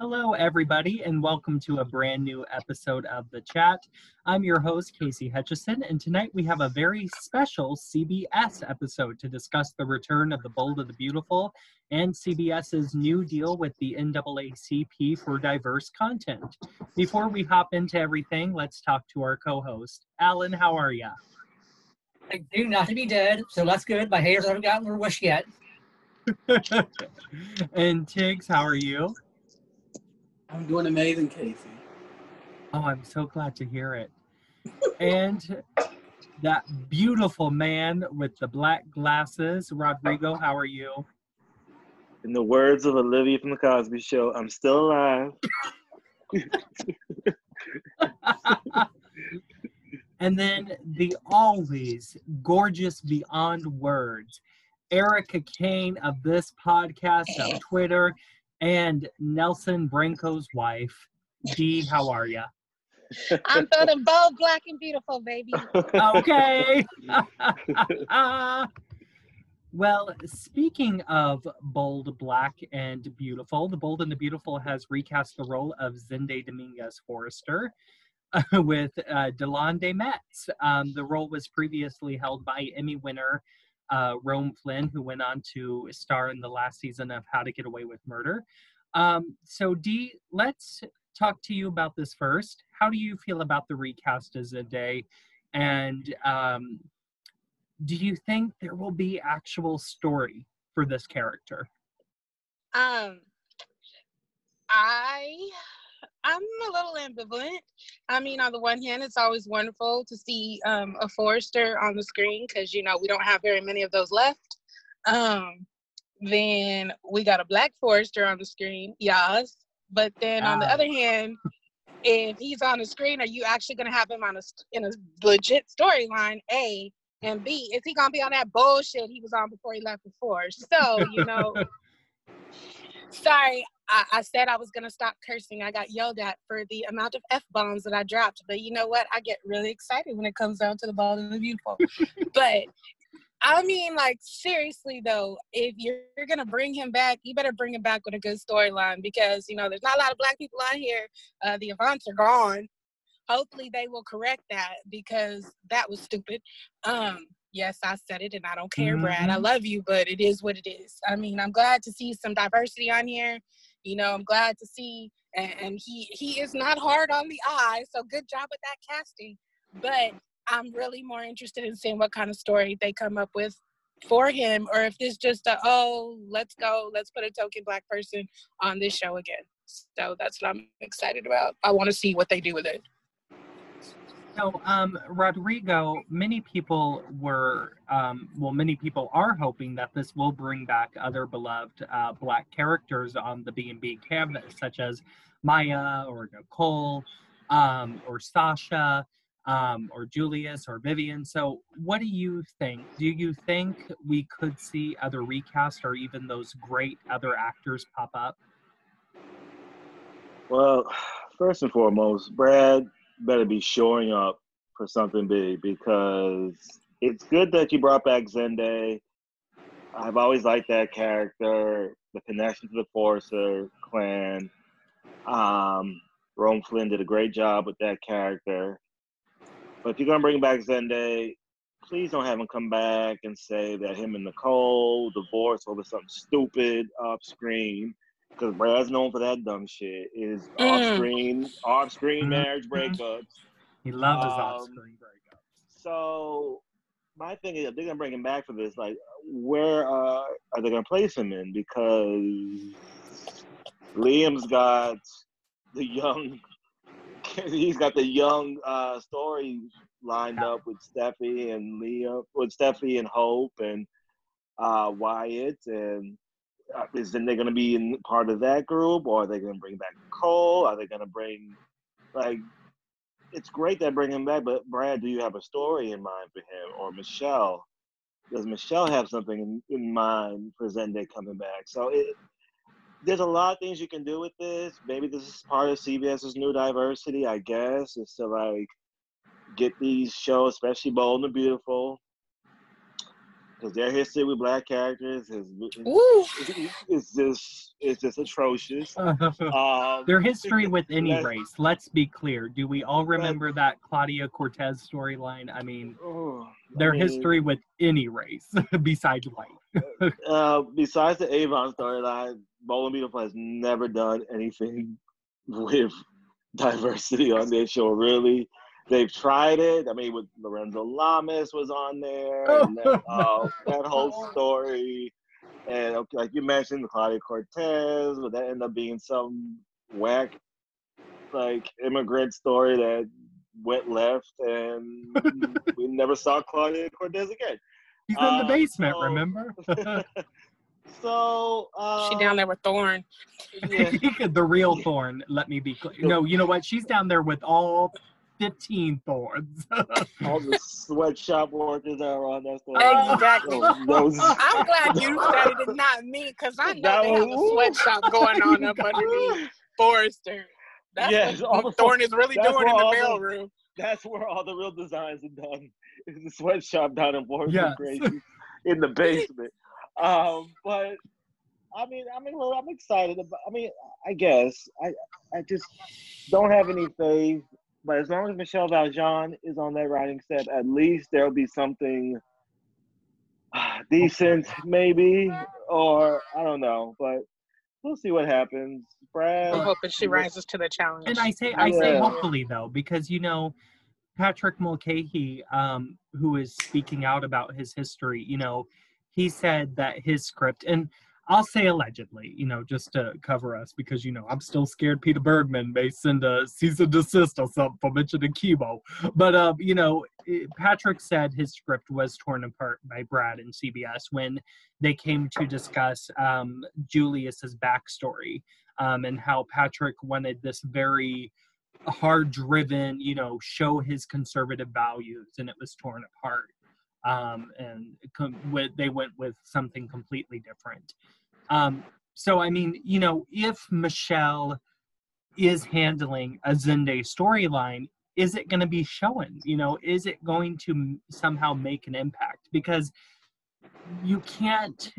Hello, everybody, and welcome to a brand new episode of The Chat. I'm your host, Casey Hutchison, and tonight we have a very special CBS episode to discuss the return of The Bold of the Beautiful and CBS's new deal with the NAACP for diverse content. Before we hop into everything, let's talk to our co host. Alan, how are ya? I do not to be dead, so that's good. My haters haven't gotten their wish yet. and Tiggs, how are you? I'm doing amazing, Casey. Oh, I'm so glad to hear it. and that beautiful man with the black glasses, Rodrigo, how are you? In the words of Olivia from the Cosby Show, I'm still alive. and then the always gorgeous beyond words, Erica Kane of this podcast, of Twitter, and Nelson Branco's wife. Dee, how are ya? I'm feeling bold, black, and beautiful, baby. okay. well, speaking of bold, black, and beautiful, The Bold and the Beautiful has recast the role of Zende Dominguez Forrester with uh, Delon de Metz. Um, the role was previously held by Emmy winner uh, Rome Flynn, who went on to star in the last season of How to Get Away with Murder. Um, so, Dee, let's talk to you about this first. How do you feel about the recast as a day? And um, do you think there will be actual story for this character? Um, I I'm a little ambivalent. I mean, on the one hand, it's always wonderful to see um, a Forrester on the screen because you know we don't have very many of those left. Um, then we got a Black Forrester on the screen, yes. But then on the other hand, if he's on the screen, are you actually going to have him on a in a legit storyline? A and B, is he going to be on that bullshit he was on before he left before? So you know. Sorry, I, I, said I was gonna stop cursing. I got yelled at for the amount of f bombs that I dropped. But you know what? I get really excited when it comes down to the ball and the beautiful. but I mean, like seriously though, if you're, you're gonna bring him back, you better bring him back with a good storyline because you know there's not a lot of black people on here. Uh, the Avants are gone. Hopefully they will correct that because that was stupid. Um, yes, I said it and I don't care, mm-hmm. Brad. I mm-hmm. love you, but it is what it is. I mean, I'm glad to see some diversity on here. You know, I'm glad to see and, and he he is not hard on the eye, so good job with that casting. But I'm really more interested in seeing what kind of story they come up with for him or if this just a oh let's go let's put a token black person on this show again. So that's what i'm excited about. I want to see what they do with it so, um, Rodrigo, many people were, um, well, many people are hoping that this will bring back other beloved uh, Black characters on the B&B canvas, such as Maya or Nicole um, or Sasha um, or Julius or Vivian. So, what do you think? Do you think we could see other recasts or even those great other actors pop up? Well, first and foremost, Brad better be showing up for something big because it's good that you brought back Zende. I've always liked that character, the connection to the Forrester clan. Um, Rome Flynn did a great job with that character. But if you're gonna bring back Zende, please don't have him come back and say that him and Nicole divorced over something stupid off screen because Brad's known for that dumb shit. Is mm. off screen, off screen mm-hmm. marriage breakups. He loves um, his off screen breakups. So my thing is, if they're gonna bring him back for this, like, where uh, are they gonna place him in? Because Liam's got the young, he's got the young uh, story lined up with Steffy and Liam, with Steffy and Hope and uh, Wyatt and Uh, is then they going to be in part of that group, or are they going to bring back Cole? Are they going to bring like? It's great that bring him back, but Brad, do you have a story in mind for him, or Michelle? Does Michelle have something in, in mind for Zende coming back? So it, there's a lot of things you can do with this. Maybe this is part of CBS's new diversity, I guess, is to like get these shows, especially Bold and Beautiful, because their history with black characters is it's just it's just atrocious. Um, Their history with any Let's- race. Let's be clear. Do we all remember that Claudia Cortez storyline? I mean, oh, I their mean, history with any race besides white. Uh, besides the Avant storyline, Bowling Beautiful has never done anything with diversity on their show. Really, they've tried it. I mean, with Lorenzo Lamas was on there, and that, uh, that whole story. And okay, like you mentioned, Claudia Cortez, but that ended up being some whack, like immigrant story that went left, and we never saw Claudia Cortez again. He's in the Uh, basement, so- remember? so uh, She down there with Thorne. Yeah, the real Thorne, let me be clear. No, you know what? She's down there with all 15 Thornes. all the sweatshop workers that are on that story. Exactly. Those- those- I'm glad you said it and not me, because I know That they have a was- sweatshop going on up underneath Forrester. That's Yes, what the- Thorne is really doing in the all the- mailroom. That's where all the real designs are done. Is the sweatshop down in Boardman Yes. Gracie in the basement. Um, but I mean, I mean, well, I'm excited about. I mean, I guess I, I just don't have any faith. But as long as Michele Val Jean is on that writing set, at least there'll be something ah, decent, maybe, or I don't know. But we'll see what happens. Brad, I'm hoping she rises to the challenge. and I say, I say hopefully though, because you know, Patrick Mulcahy, um, who is speaking out about his history, you know, he said that his script, and I'll say allegedly, you know, just to cover us, because you know I'm still scared Peter Bergman may send a cease and desist or something for mentioning chemo. But um, you know, Patrick said his script was torn apart by Brad and CBS when they came to discuss um, Julius's backstory um, and how Patrick wanted this very hard driven, you know, show his conservative values, and it was torn apart. Um, and com- they went with something completely different. Um, so, I mean, you know, if Michelle is handling a Zende storyline, is it going to be shown? You know, is it going to somehow make an impact? Because you can't,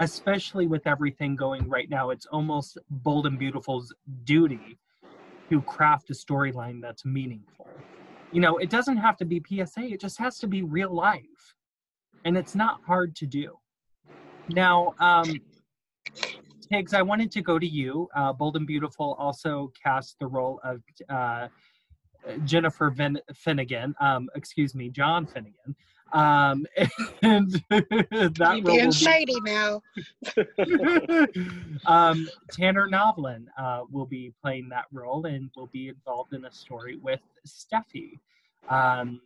especially with everything going right now, it's almost Bold and Beautiful's duty to craft a storyline that's meaningful. You know, it doesn't have to be PSA, it just has to be real life. And it's not hard to do. Now, um, Tiggs, I wanted to go to you. Uh, Bold and Beautiful also cast the role of uh, Jennifer Vin- Finnegan, um, excuse me, John Finnegan. Um, and that You role being will be- shady now. um, Tanner Novlin uh, will be playing that role and will be involved in a story with Steffy. Um,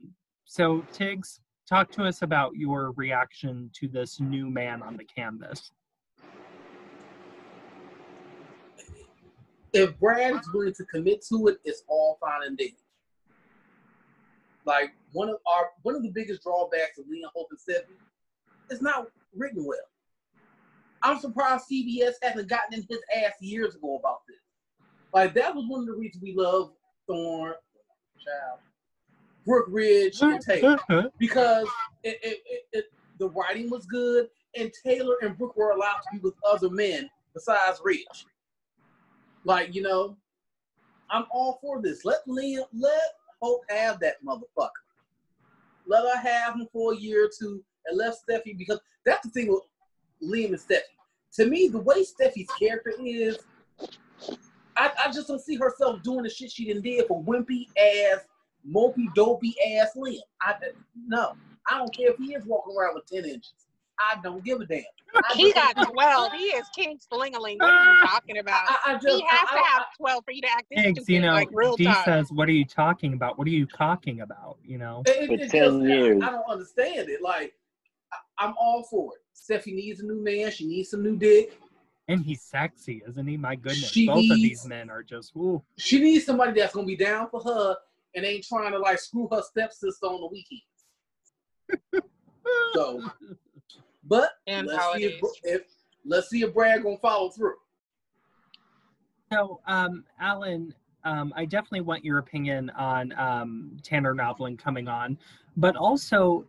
so, Tiggs, talk to us about your reaction to this new man on the canvas. If Brad is willing to commit to it, it's all fine and dandy. Like one of our one of the biggest drawbacks of Leon Hope and Stephanie is not written well. I'm surprised CBS hasn't gotten in his ass years ago about this. Like that was one of the reasons we love Thorne, Child, Brooke Ridge, and Taylor because it, it, it, it, the writing was good, and Taylor and Brooke were allowed to be with other men besides Ridge. Like you know, I'm all for this. Let Liam, let Hope have that motherfucker. Let her have him for a year or two, and let Steffy because that's the thing with Liam and Steffy. To me, the way Steffy's character is, I, I just don't see herself doing the shit she done did for wimpy ass, mopey dopey ass Liam. I no, I don't care if he is walking around with ten inches. I don't give a damn. I He just- got 12. He is King Slingaling. What are you ah, talking about? I, I just, He has I- to I- have 12 for you to act this Tiggs, stupid, you know, like real Dee talk. says, What are you talking about? What are you talking about? You know? It, For it, it 10 just, years. I, I don't understand it. Like, I, I'm all for it. Steffy needs a new man. She needs some new dick. And he's sexy, isn't he? My goodness. She Both of these men are just, ooh. She needs somebody that's gonna be down for her and ain't trying to like screw her stepsister on the weekends. So, but And let's see if, if let's see if Brad gonna follow through. So, um, Alan, um, I definitely want your opinion on um, Tanner Novlin coming on, but also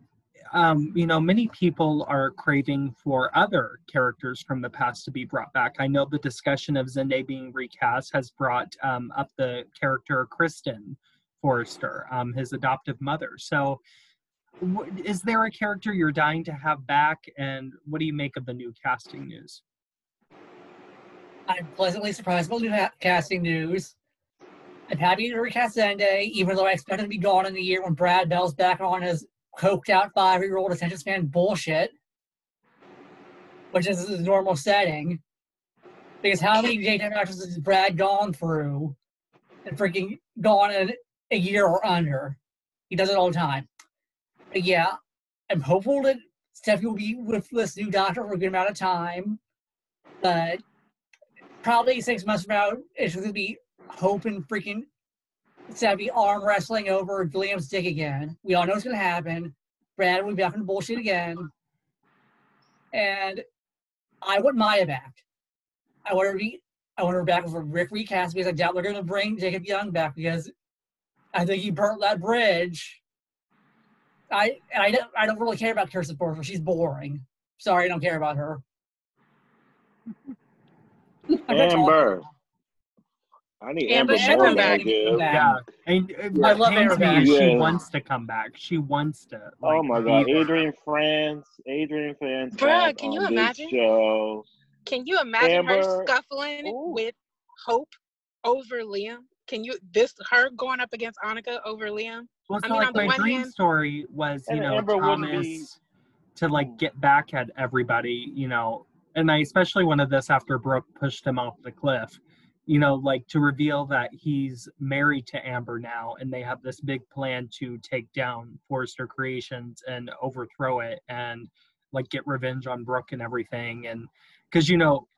um, you know, many people are craving for other characters from the past to be brought back. I know the discussion of Zende being recast has brought um, up the character Kristen Forrester, um, his adoptive mother. So, w- is there a character you're dying to have back, and what do you make of the new casting news? I'm pleasantly surprised by the new casting news. I'm happy to recast Zende, even though I expect him to be gone in the year when Brad Bell's back on his coked out five year old attention span bullshit, which is his normal setting. Because how many daytime actors has Brad gone through and freaking gone in a year or under? He does it all the time. Yeah, I'm hopeful that Steffy will be with this new doctor for a good amount of time. But probably six months from now, it's going to be Hope and freaking Steffy arm wrestling over Liam's dick again. We all know what's going to happen. Brad will be back in bullshit again. And I want Maya back. I want her to be, I want her back for Rick recast because I doubt they're going to bring Jacob Young back because I think he burnt that bridge. I I don't I don't really care about Kirsten Forrester. She's boring. Sorry, I don't care about her. I'm not talking- Amber. I need Amber Amber, more come back. Yeah, and uh, I love pains me she Yeah. wants to come back. She wants to. Oh my God. Adrienne Frantz, Adrienne Frantz. Bruh, back can you imagine? Show. Can you imagine her scuffling Ooh. with Hope over Liam? Can you this her going up against Annika over Liam? Well, I mean, like on my one dream hand- story was, you know, Amber Thomas be- to like get back at everybody, you know, and I especially wanted this after Brooke pushed him off the cliff, you know, like to reveal that he's married to Amber now, and they have this big plan to take down Forrester Creations and overthrow it, and like get revenge on Brooke and everything, and because you know,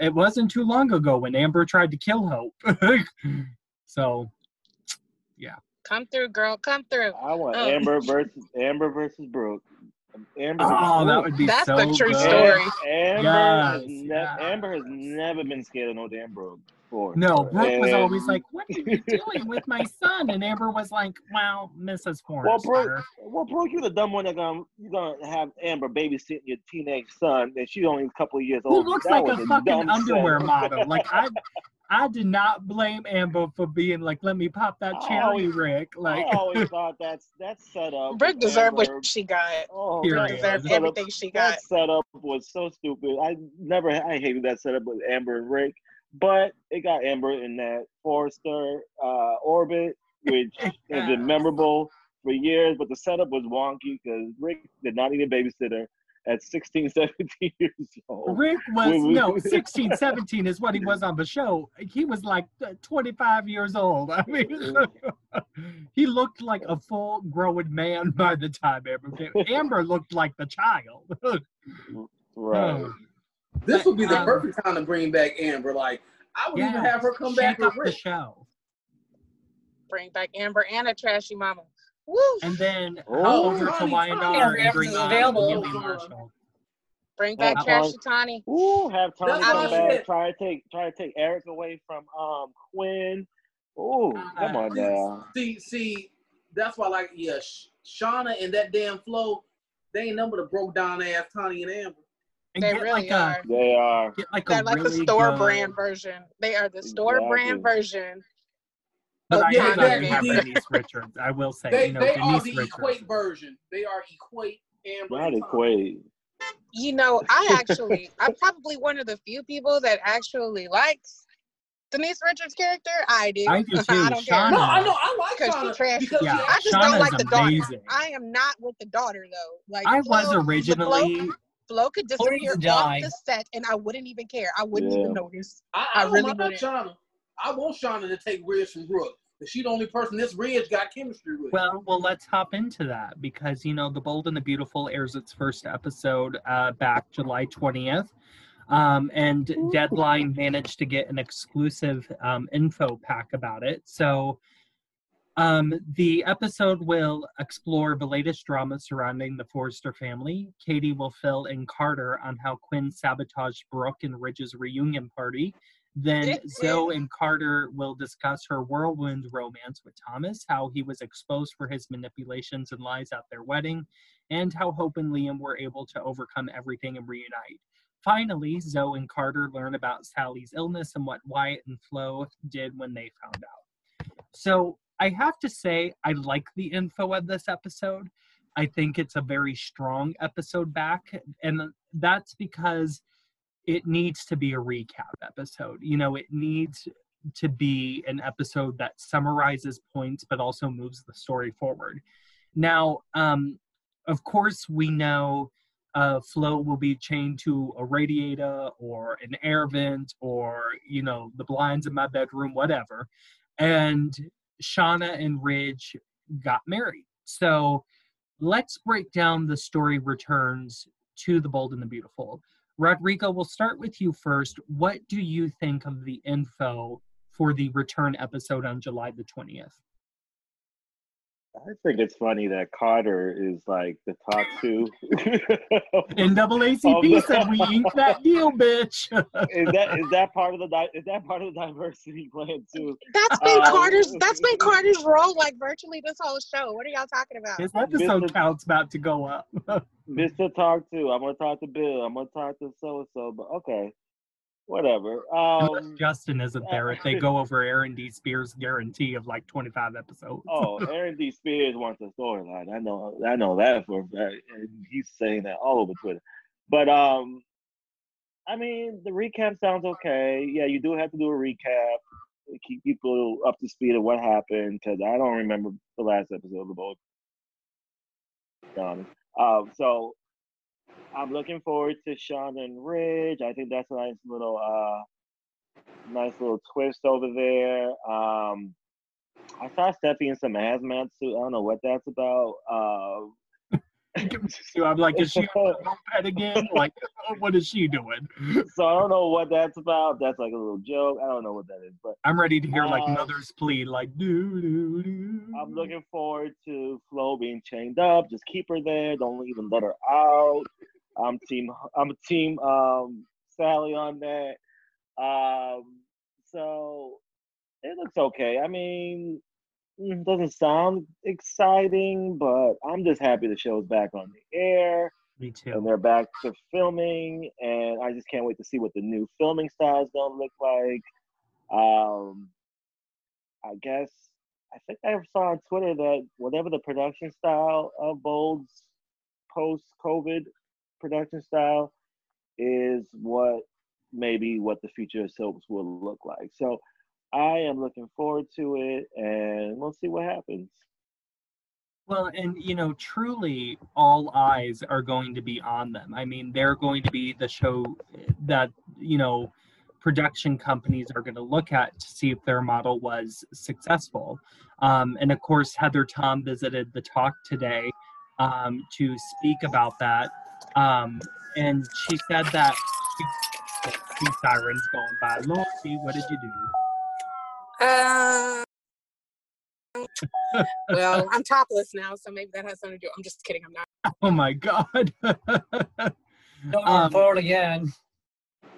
it wasn't too long ago when Amber tried to kill Hope, so Come through, girl. Come through. I want Oh. Amber versus Amber versus Brooke. Amber. oh, that would be That's so the true good. story. Amber, has ne- yeah. Amber has never been scared of no damn Brooke before. No, Brooke was always like, "What are you doing with my son?" And Amber was like, "Well, Mrs. Forrester." Well, Brooke, well, Brooke, you're the dumb one that gonna you're gonna have Amber babysitting your teenage son, and she's only a couple of years old. who looks That like a fucking underwear setup. model. Like I, I did not blame Amber for being like, "Let me pop that cherry, always- Rick." Like, I always thought that's that setup. Brooke with deserved Amber- what she got. Oh, Period. that Brooke deserved setup- everything she got. That setup was so stupid. I never, I hated that setup with Amber and Rick, but it got Amber in that Forrester uh, orbit, which has been memorable for years. But the setup was wonky because Rick did not need a babysitter at 16, 17 years old. Rick was We- no 16, 17 is what he was on the show. He was like 25 years old. I mean, he looked like a full grown man by the time Amber came. Amber looked like the child. Right. Oh. This would be the Um, perfect time to bring back Amber. Like, I would even have her come back shake up the show. Bring back Amber and a trashy mama. Woo! And then Oh, hop over to honey, Wyandotte honey, and bring on available. Marshall. Bring back Uh, trashy Tawny. Ooh, have Tawny That's come back. said. Try to take, try to take Eric away from um Quinn. Ooh, come on now. See, see, that's why, like, yeah, Shauna and that damn Flo, they ain't number to broke down ass Tawny and Amber. And They really like are. a They are. get like They're a like really the store good, brand version. They are the store brand version. But of I Yeah, do love have. Denise Richards. I will say, They, you know, they are the Richards. equate version. They are equate Amber. Not and equate. You know, I actually, I'm probably one of the few people that actually likes Denise Richards' character. I do. I do too. I don't care. No, I know. I like Because she Shauna trash. because Yeah, she I just Shauna's don't like the daughter. amazing. I am not with the daughter though. Like I Flo- was Flo- originally Flo could Flo needs disappear off die. the set and I wouldn't even care. I wouldn't Yeah. even notice. I, I I, don't really mind about. Shauna. I want Shauna to take Ridge from Brooke. Because she's the only person this Ridge got chemistry with. Well, well, let's hop into that because you know, The Bold and the Beautiful airs its first episode uh, back July twentieth, um, and Deadline managed to get an exclusive um, info pack about it. So, um, the episode will explore the latest drama surrounding the Forrester family. Katie will fill in Carter on how Quinn sabotaged Brooke and Ridge's reunion party, Then Zoe and Carter will discuss her whirlwind romance with Thomas, how he was exposed for his manipulations and lies at their wedding, and how Hope and Liam were able to overcome everything and reunite. Finally, Zoe and Carter learn about Sally's illness and what Wyatt and Flo did when they found out. So I have to say, I like the info of this episode. I think it's a very strong episode back, and that's because it needs to be a recap episode. You know, it needs to be an episode that summarizes points but also moves the story forward. Now, um, of course, we know uh, Flo will be chained to a radiator or an air vent or, you know, the blinds in my bedroom, whatever. And Shauna and Ridge got married. So let's break down the story returns to the Bold and the Beautiful. Rodrigo, we'll start with you first. What do you think of the info for the return episode on July the 20th? I think it's funny that Carter is like the top two. NAACP said we inked that deal, bitch. is that is that part of the di- is that part of the diversity plan too? That's been Um, Carter's. That's been Carter's role like virtually this whole show. What are y'all talking about? His episode Mr. count's about to go up. Mr. Talk to. I'm gonna talk to Bill. I'm gonna talk to so and so. But okay, whatever. Um, Justin isn't there if they go over Aaron D. Spears' guarantee of like 25 episodes. oh, Aaron D. Spears wants a storyline. I know. I know that for a fact. And he's saying that all over Twitter. But um, I mean, the recap sounds okay. Yeah, you do have to do a recap. Keep people up to speed of what happened because I don't remember the last episode of the boat. Um, um, so I'm looking forward to Sean and Ridge. I think that's a nice little uh nice little twist over there. Um I saw Steffy in some hazmat suit. I don't know what that's about. Uh I'm like, is she on the moped again? Like, what is she doing? so I don't know what that's about. That's like a little joke. I don't know what that is, but I'm ready to hear like Uh, mother's plea, like doo doo doo. I'm looking forward to Flo being chained up. Just keep her there. Don't even let her out. I'm team. I'm a team. Um, Sally on that. Um, so it looks okay. I mean, mm, doesn't sound exciting, but I'm just happy the show's back on the air Me too. and they're back to filming. And I just can't wait to see what the new filming style is gonna look like. Um, I guess I think I saw on Twitter that whatever the production style of Bold's post-COVID production style is what maybe what the future of soaps will look like. So I am looking forward to it, and we'll see what happens. Well, and you know, truly, all eyes are going to be on them. I mean, they're going to be the show that you know production companies are going to look at to see if their model was successful. Um, and of course, Heather Tom visited the talk today um, to speak about that, um, and she said that. Two sirens going by. Lordy, what did you do? Uh, well, I'm topless now, so maybe that has something to do. I'm just kidding. I'm not. Oh my god. Don't Um, um, again.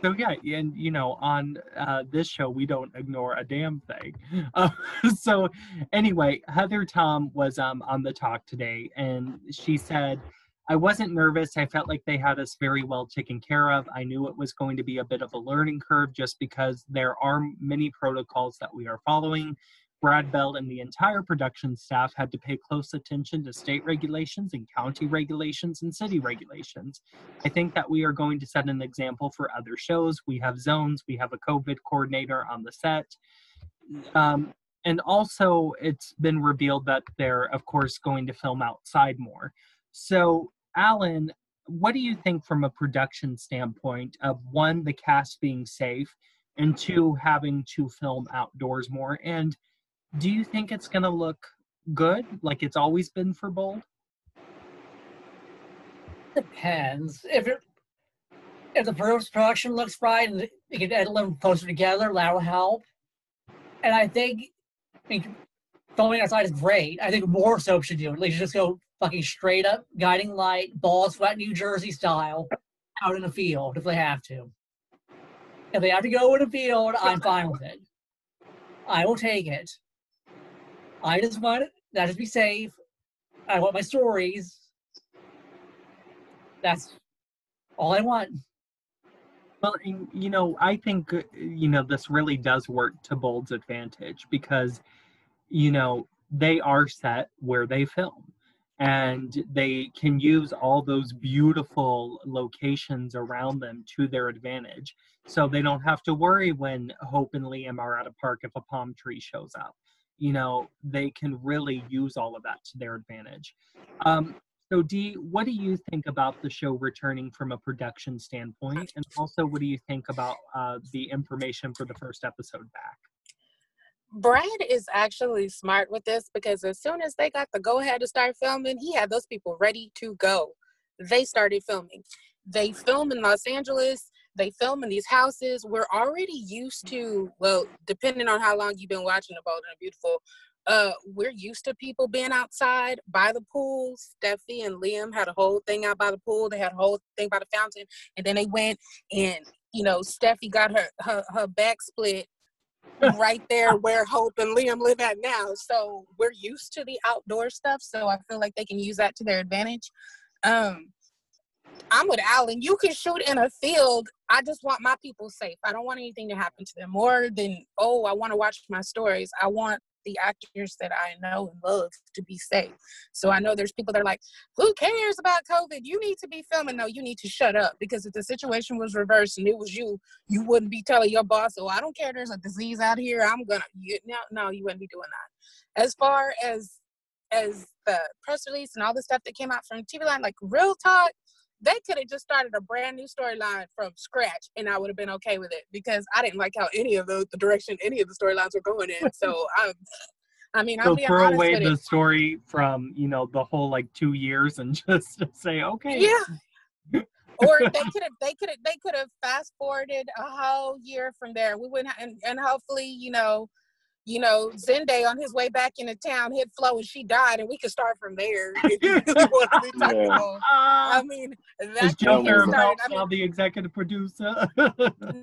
So yeah, and you know, on uh, this show, we don't ignore a damn thing. Uh, so anyway, Heather Tom was um, on the talk today, and she said, "I wasn't nervous. I felt like they had us very well taken care of. I knew it was going to be a bit of a learning curve, just because there are many protocols that we are following." Brad Bell and the entire production staff had to pay close attention to state regulations and county regulations and city regulations. I think that we are going to set an example for other shows. We have zones, we have a COVID coordinator on the set. Um, and also, it's been revealed that they're, of course, going to film outside more. So, Alan, what do you think from a production standpoint of one, the cast being safe, and two, having to film outdoors more? And do you think it's going to look good like it's always been for Bold? Depends. If it if the post production looks right and they can edit them closer together, that will help. And I think, I mean, filming outside is great. I think more soap should do it. least just go fucking straight up guiding light, balls flat New Jersey style, out in the field if they have to. If they have to go in a field, I'm fine with it. I will take it. I just want that to be safe. I want my stories. That's all I want. Well, you know, I think uh, you know this really does work to Bold's advantage because, you know, they are set where they film, and they can use all those beautiful locations around them to their advantage. So they don't have to worry when Hope and Liam are at a park if a palm tree shows up. You know, they can really use all of that to their advantage. Um, so, Dee, what do you think about the show returning from a production standpoint? And also, what do you think about uh, the information for the first episode back? Brad is actually smart with this because as soon as they got the go ahead to start filming, he had those people ready to go. They started filming. They film in Los Angeles. They film in these houses. We're already used to, well, depending on how long you've been watching The Bold and Beautiful, uh, we're used to people being outside by the pool. Steffy and Liam had a whole thing out by the pool. They had a whole thing by the fountain, and then they went and you know Steffy got her her, her back split right there where Hope and Liam live at now. So we're used to the outdoor stuff. So I feel like they can use that to their advantage. Um, I'm with Alan. You can shoot in a field. I just want my people safe. I don't want anything to happen to them more than, oh, I want to watch my stories. I want the actors that I know and love to be safe. So I know there's people that are like, who cares about COVID? You need to be filming. No, you need to shut up because if the situation was reversed and it was you, you wouldn't be telling your boss, oh, I don't care. There's a disease out here. I'm gonna. You, no, no, you wouldn't be doing that. As far as as the press release and all the stuff that came out from TV Line, like real talk, they could have just started a brand new storyline from scratch and I would have been okay with it because I didn't like how any of the, the direction any of the storylines were going in. So I I mean, so I'm being throw away the it. story from you know the whole like two years and just say okay. Yeah. or they could have they could have they could have fast forwarded a whole year from there. We wouldn't and, and hopefully, you know, you know, Zende on his way back into town hit Flo and she died and we could start from there if you really want to be technical. Uh, I mean that's that Joe could have Fairmount started. I mean, the executive producer?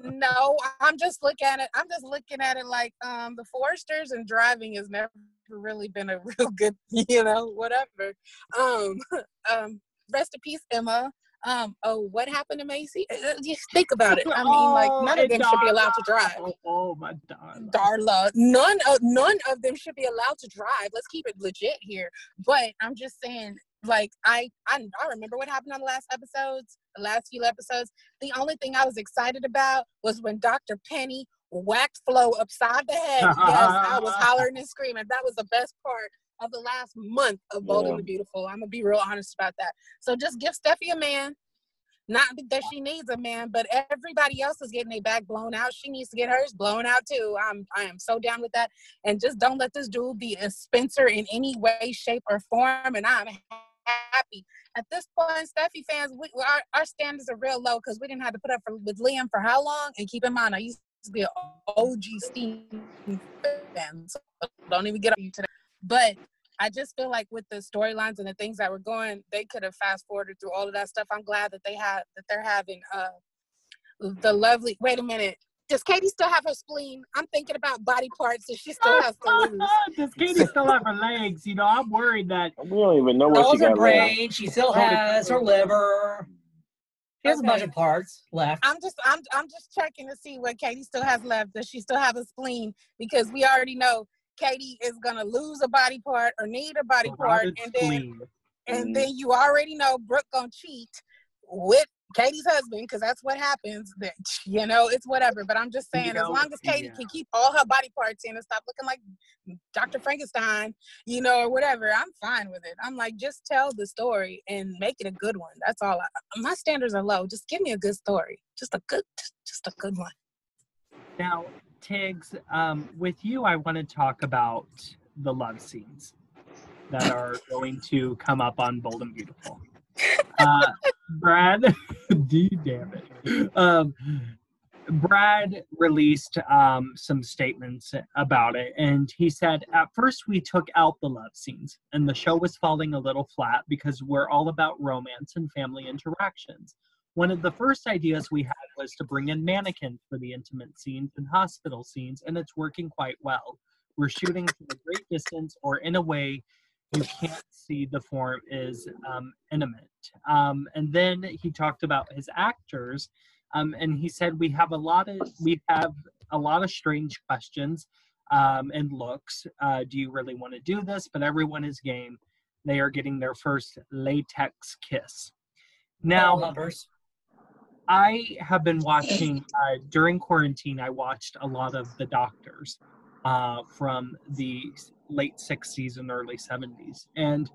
no, I'm just looking at it. I'm just looking at it like um the Forresters and driving has never really been a real good, you know, whatever. Um, um, rest in peace, Emma. Um, oh, what happened to Macy? Uh, uh, Just think about it. I mean, like none of them should be allowed to drive. Oh, oh my darling. Darla, none of none of them should be allowed to drive. Let's keep it legit here. But I'm just saying, like I, I I remember what happened on the last episodes, the last few episodes. The only thing I was excited about was when Dr. Penny whacked Flo upside the head. yes, I was hollering and screaming. That was the best part of the last month of Bold Yeah. and the Beautiful. I'm gonna be real honest about that. So just give Steffy a man. Not that she needs a man, but everybody else is getting their back blown out. She needs to get hers blown out too. I'm I am so down with that. And just don't let this dude be a Spencer in any way, shape, or form. And I'm happy. At this point, Steffy fans, we, our, our standards are real low because we didn't have to put up for, with Liam for how long? And keep in mind, I used to be an OG Steam fan, so don't even get on you today. But I just feel like with the storylines and the things that were going, they could have fast forwarded through all of that stuff. I'm glad that they had that they're having uh the lovely. Wait a minute. Does Katie still have her spleen? I'm thinking about body parts that she still has to lose. Does Katie still have her legs? You know, I'm worried that We don't even know what she Those her got left. brain. She still has her liver. She has a bunch of parts left. I'm just I'm I'm just checking to see what Katie still has left. Does she still have a spleen? Because we already know Katie is gonna lose a body part or need a body part, and then spleen. and Mhm. then you already know Brooke gonna cheat with Katie's husband because that's what happens. That you know it's whatever. But I'm just You saying, know, as long as Katie yeah. can keep all her body parts in and stop looking like Dr. Frankenstein, you know, or whatever, I'm fine with it. I'm like, just tell the story and make it a good one. That's all. I, my standards are low. Just give me a good story. Just a good, just a good one. Now, Tiggs, um, with you, I want to talk about the love scenes that are going to come up on Bold and Beautiful. Uh, Brad, D damn it. Um, Brad released um, some statements about it, and he said, At first, we took out the love scenes, and the show was falling a little flat because we're all about romance and family interactions. One of the first ideas we had was to bring in mannequins for the intimate scenes and hospital scenes, and it's working quite well. We're shooting from a great distance or in a way you can't see the form is um, intimate. Um, and then he talked about his actors, um, and he said we have a lot of we have a lot of strange questions um, and looks. Uh, do you really want to do this? But everyone is game. They are getting their first latex kiss. Now, numbers. I have been watching uh, during quarantine. I watched a lot of the doctors uh, from the late 60s and early 70s, and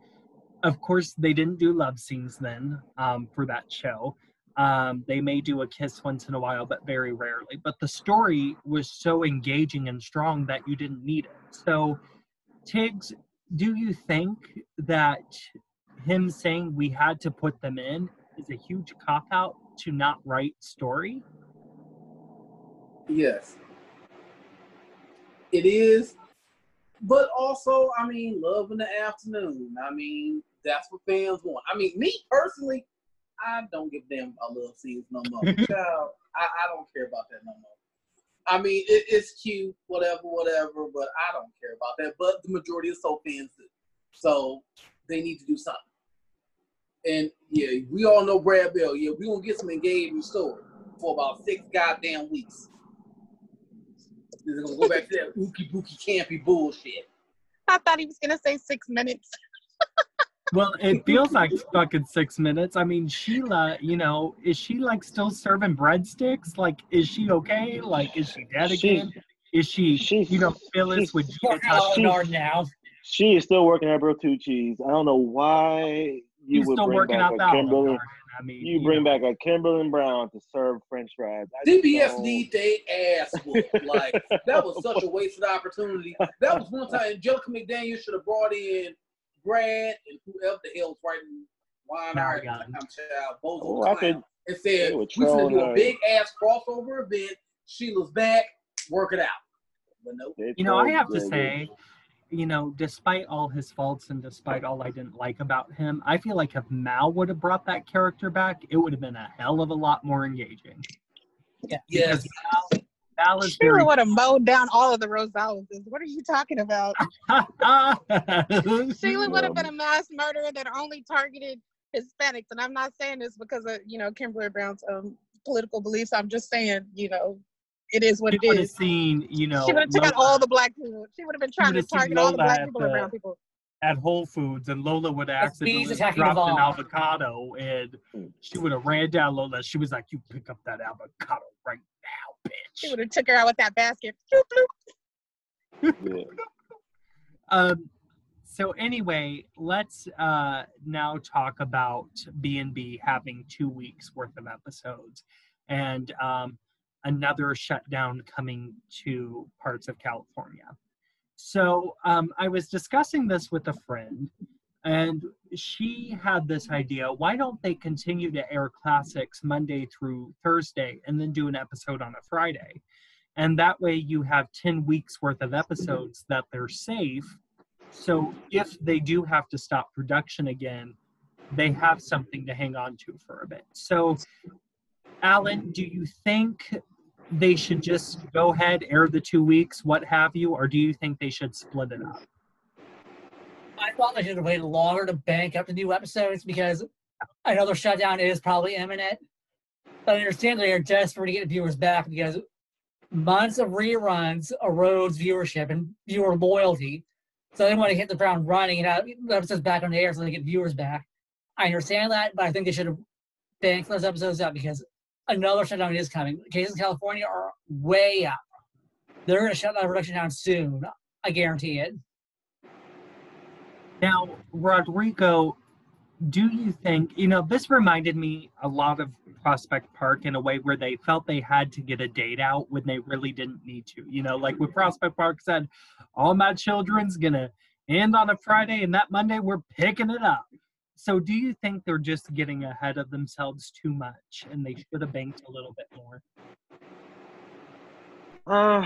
of course they didn't do love scenes then um, for that show. Um, they may do a kiss once in a while, but very rarely. But the story was so engaging and strong that you didn't need it. So, Tiggs, do you think that him saying we had to put them in is a huge cop out to not write story? Yes. It is. But also, I mean, love in the afternoon. I mean, that's what fans want. I mean, me personally, I don't give them a love scenes no more. Child, I, I don't care about that no more. I mean, it, it's cute, whatever, whatever, but I don't care about that. But the majority of soap fans do. So they need to do something. And yeah, we all know Brad Bell. Yeah, we gonna get some engagement story for about six goddamn weeks. They're gonna go back to that ookie bookie campy bullshit. I thought he was gonna say six minutes. Well, it feels like fucking six minutes. I mean, Sheila, you know, is she like still serving breadsticks? Like, is she okay? Like, is she dead again? Is she, she's- you know, Phyllis she's- with Gina on she- now. She is still working at Bertucci's. I don't know why you He's would still bring working back out that the Kimberly. I mean, You bring know. back a Kimberly Brown to serve French fries. I just need they ass whooped. Like that was such a wasted opportunity. That was one time Angelica McDaniel should have brought in Brad and whoever the hell was writing Wine Mary Iron Gunn. Child, Bozo Oh, the I Clown, could- and they said were we should do a big ass crossover event. Sheila's back, work it out. But no, You know, I have to Greg. say, you know, despite all his faults and despite all I didn't like about him, I feel like if Mal would have brought that character back, it would have been a hell of a lot more engaging. yes, Because Mal, Mal is very. Would have mowed down all of the Rosaleses. What are you talking about? Sheila would have been a mass murderer that only targeted Hispanics, and I'm not saying this because of you know Kimberly Brown's um, political beliefs. I'm just saying, you know, it is what you it would have seen, you know, she would have took out all the black people. She would have been trying to would've seen target all the black people and the- brown people. at Whole Foods, and Lola would have accidentally attacking dropped an avocado, and she would have ran down Lola. She was like, "You pick up that avocado right now, bitch!" She would have took her out with that basket. Bloop, bloop. Yeah. Um, so anyway, let's uh, now talk about B and B having two weeks worth of episodes, and um, another shutdown coming to parts of California. So um, I was discussing this with a friend, and she had this idea: why don't they continue to air classics Monday through Thursday, and then do an episode on a Friday? and that way you have 10 weeks worth of episodes that they're safe so if they do have to stop production again they have something to hang on to for a bit so alan do you think they should just go ahead air the two weeks what have you or do you think they should split it up I thought they should have waited longer to bank up the new episodes because another shutdown is probably imminent. But I understand they are desperate to get viewers back because months of reruns erodes viewership and viewer loyalty. So they want to hit the ground running and have episodes back on the air so they get viewers back. I understand that, but I think they should have banked those episodes up because another shutdown is coming. Cases in California are way up. They're going to shut that production down soon. I guarantee it. Now, Rodrigo, do you think, you know, this reminded me a lot of Prospect Park in a way where they felt they had to get a date out when they really didn't need to. You know, like with Prospect Park said, all my children's going to end on a Friday and that Monday we're picking it up. So do you think they're just getting ahead of themselves too much and they should have banked a little bit more? Uh,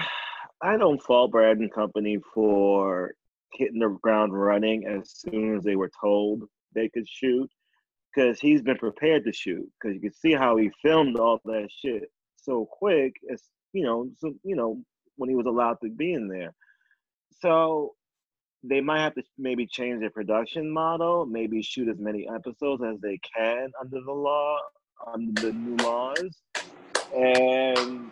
I don't fault Brad and Company for hitting the ground running as soon as they were told they could shoot. because he's been prepared to shoot. Because you can see how he filmed all that shit so quick. It's you know, so you know when he was allowed to be in there. So they might have to maybe change their production model, maybe shoot as many episodes as they can under the law, under the new laws, and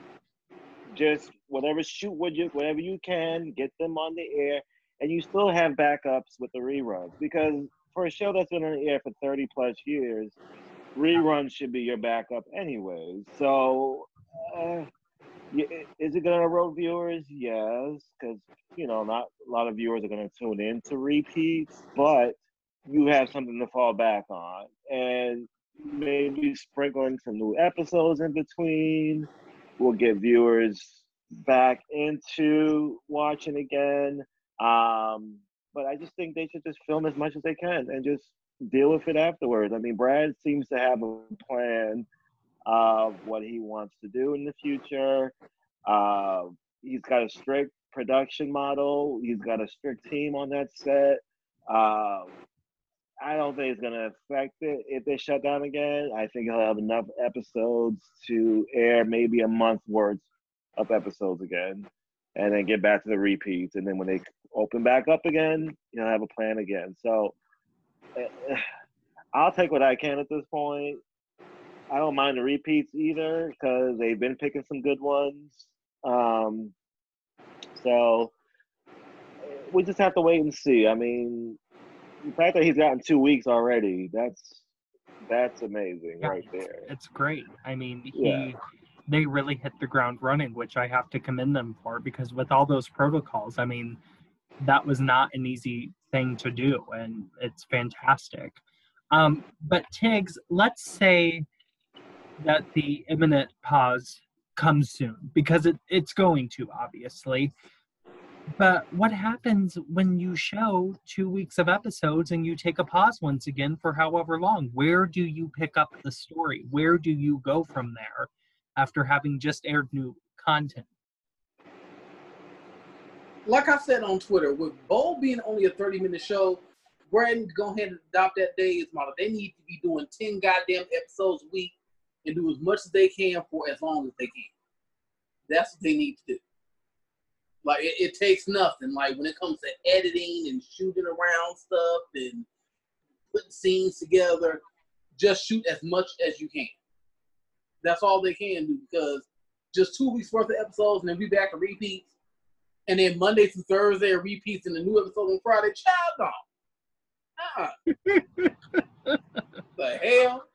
just whatever shoot what you whatever you can, get them on the air, and you still have backups with the reruns because for a show that's been on the air for thirty plus years, reruns should be your backup anyways. So. Uh, is it going to erode viewers? Yes, because you know not a lot of viewers are going to tune in to repeats, but you have something to fall back on, and maybe sprinkling some new episodes in between will get viewers back into watching again. Um, but I just think they should just film as much as they can and just deal with it afterwards. I mean, Brad seems to have a plan of what he wants to do in the future. Uh, he's got a strict production model. He's got a strict team on that set. Uh, I don't think it's going to affect it if they shut down again. I think he'll have enough episodes to air maybe a month worth of episodes again, and then get back to the repeats. And then when they open back up again, he'll have a plan again. So I'll take what I can at this point. I don't mind the repeats either because they've been picking some good ones. Um, so we just have to wait and see. I mean, the fact that he's gotten two weeks already, that's that's amazing yeah, right there. It's great. I mean, he yeah. they really hit the ground running, which I have to commend them for because with all those protocols, I mean, that was not an easy thing to do, and it's fantastic. Um, but Tiggz, let's say that the imminent pause comes soon because it, it's going to obviously. But what happens when you show two weeks of episodes and you take a pause once again for however long? Where do you pick up the story? Where do you go from there after having just aired new content? Like i said on twitter with bold being only a 30 minute show Brandon, go ahead and adopt that days model. They need to be doing 10 goddamn episodes a week and do as much as they can for as long as they can. That's what they need to do. Like it, it takes nothing. Like when it comes to editing and shooting around stuff and putting scenes together, just shoot as much as you can. That's all they can do because just two weeks worth of episodes and then we back to repeats. And then Monday through Thursday repeats and the new episode on Friday. Child on. Uh-uh. the hell?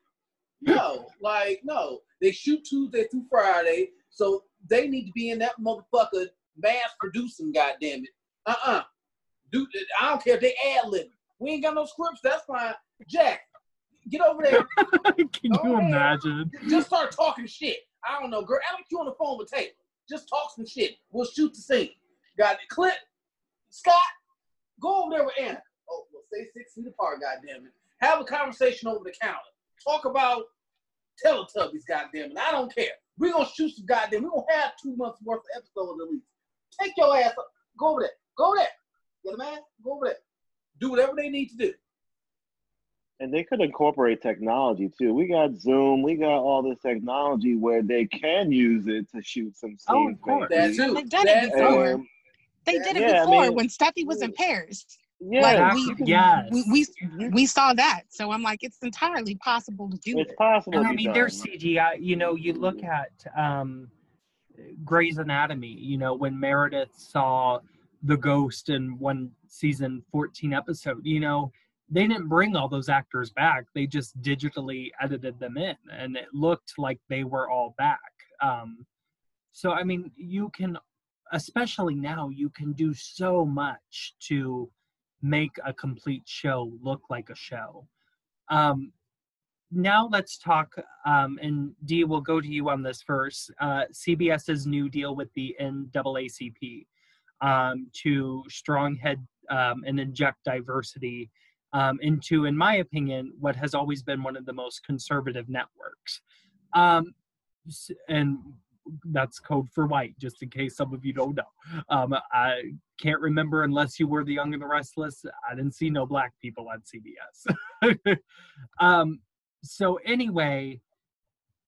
No, like no. They shoot Tuesday through Friday, so they need to be in that motherfucker mass producing. Goddamn it. Uh uh Dude, I don't care if they ad lib. We ain't got no scripts. That's fine. Jack, get over there. Can you imagine? Just start talking shit. I don't know, girl. Don't you on the phone with Taylor. Just talk some shit. We'll shoot the scene. Got it. Clint, Scott, go over there with Anna. Oh, well, stay six feet apart, goddamn it. Have a conversation over the counter. Talk about Teletubbies, goddamn it. I don't care. We're gonna shoot some goddamn. We're gonna have two months worth of episodes at least. Take your ass up. Go over there. Go over there. Get a man. Go over there. Do whatever they need to do. And they could incorporate technology too. We got Zoom. We got all this technology where they can use it to shoot some scenes. Oh, of course. That too. They've done it before. Um, they did it yeah, before I mean, when Steffy was in Paris. Yeah, like we, yes. we, we we saw that. So I'm like, it's entirely possible to do it's it. possible. And I mean, there's CGI. You know, you look at um, Grey's Anatomy. You know, when Meredith saw the ghost in one season 14 episode, you know, they didn't bring all those actors back. They just digitally edited them in, and it looked like they were all back. Um, so I mean, you can, especially now, you can do so much to make a complete show look like a show. Um, now let's talk, um, and Dee, will go to you on this first. Uh, CBS's new deal with the NAACP um, to stronghead um, and inject diversity um, into, in my opinion, what has always been one of the most conservative networks. Um, and that's code for white, just in case some of you don't know. Um, I can't remember unless you were the Young and the Restless. I didn't see no black people on CBS. um, so anyway,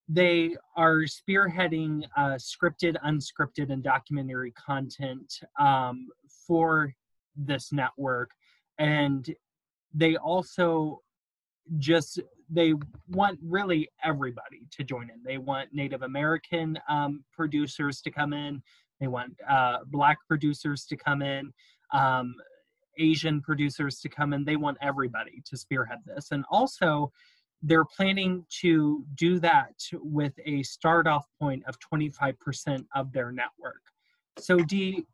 they are spearheading uh, scripted, unscripted, and documentary content um, for this network, and they also just they want really everybody to join in. They want Native American um, producers to come in. They want uh, Black producers to come in. Um, Asian producers to come in. They want everybody to spearhead this. And also, they're planning to do that with a start off point of 25% of their network. So, Dee,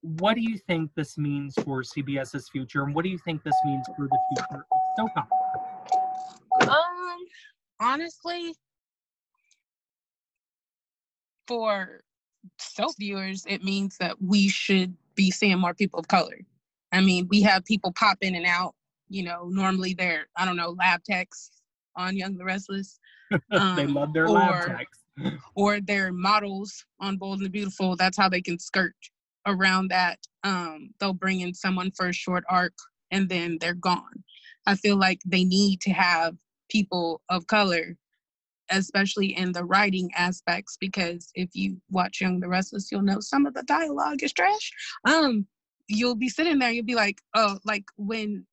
what do you think this means for CBS's future? And what do you think this means for the future of soap opera? Um, honestly, for soap viewers, it means that we should be seeing more people of color. I mean, we have people pop in and out. You know, normally they're I don't know lab techs on Young the Restless. Um, they love their lab techs. or they're models on Bold and the Beautiful. That's how they can skirt around that. Um, they'll bring in someone for a short arc and then they're gone. I feel like they need to have people of color, especially in the writing aspects, because if you watch Young the Restless, you'll know some of the dialogue is trash. Um, you'll be sitting there, you'll be like, oh, like when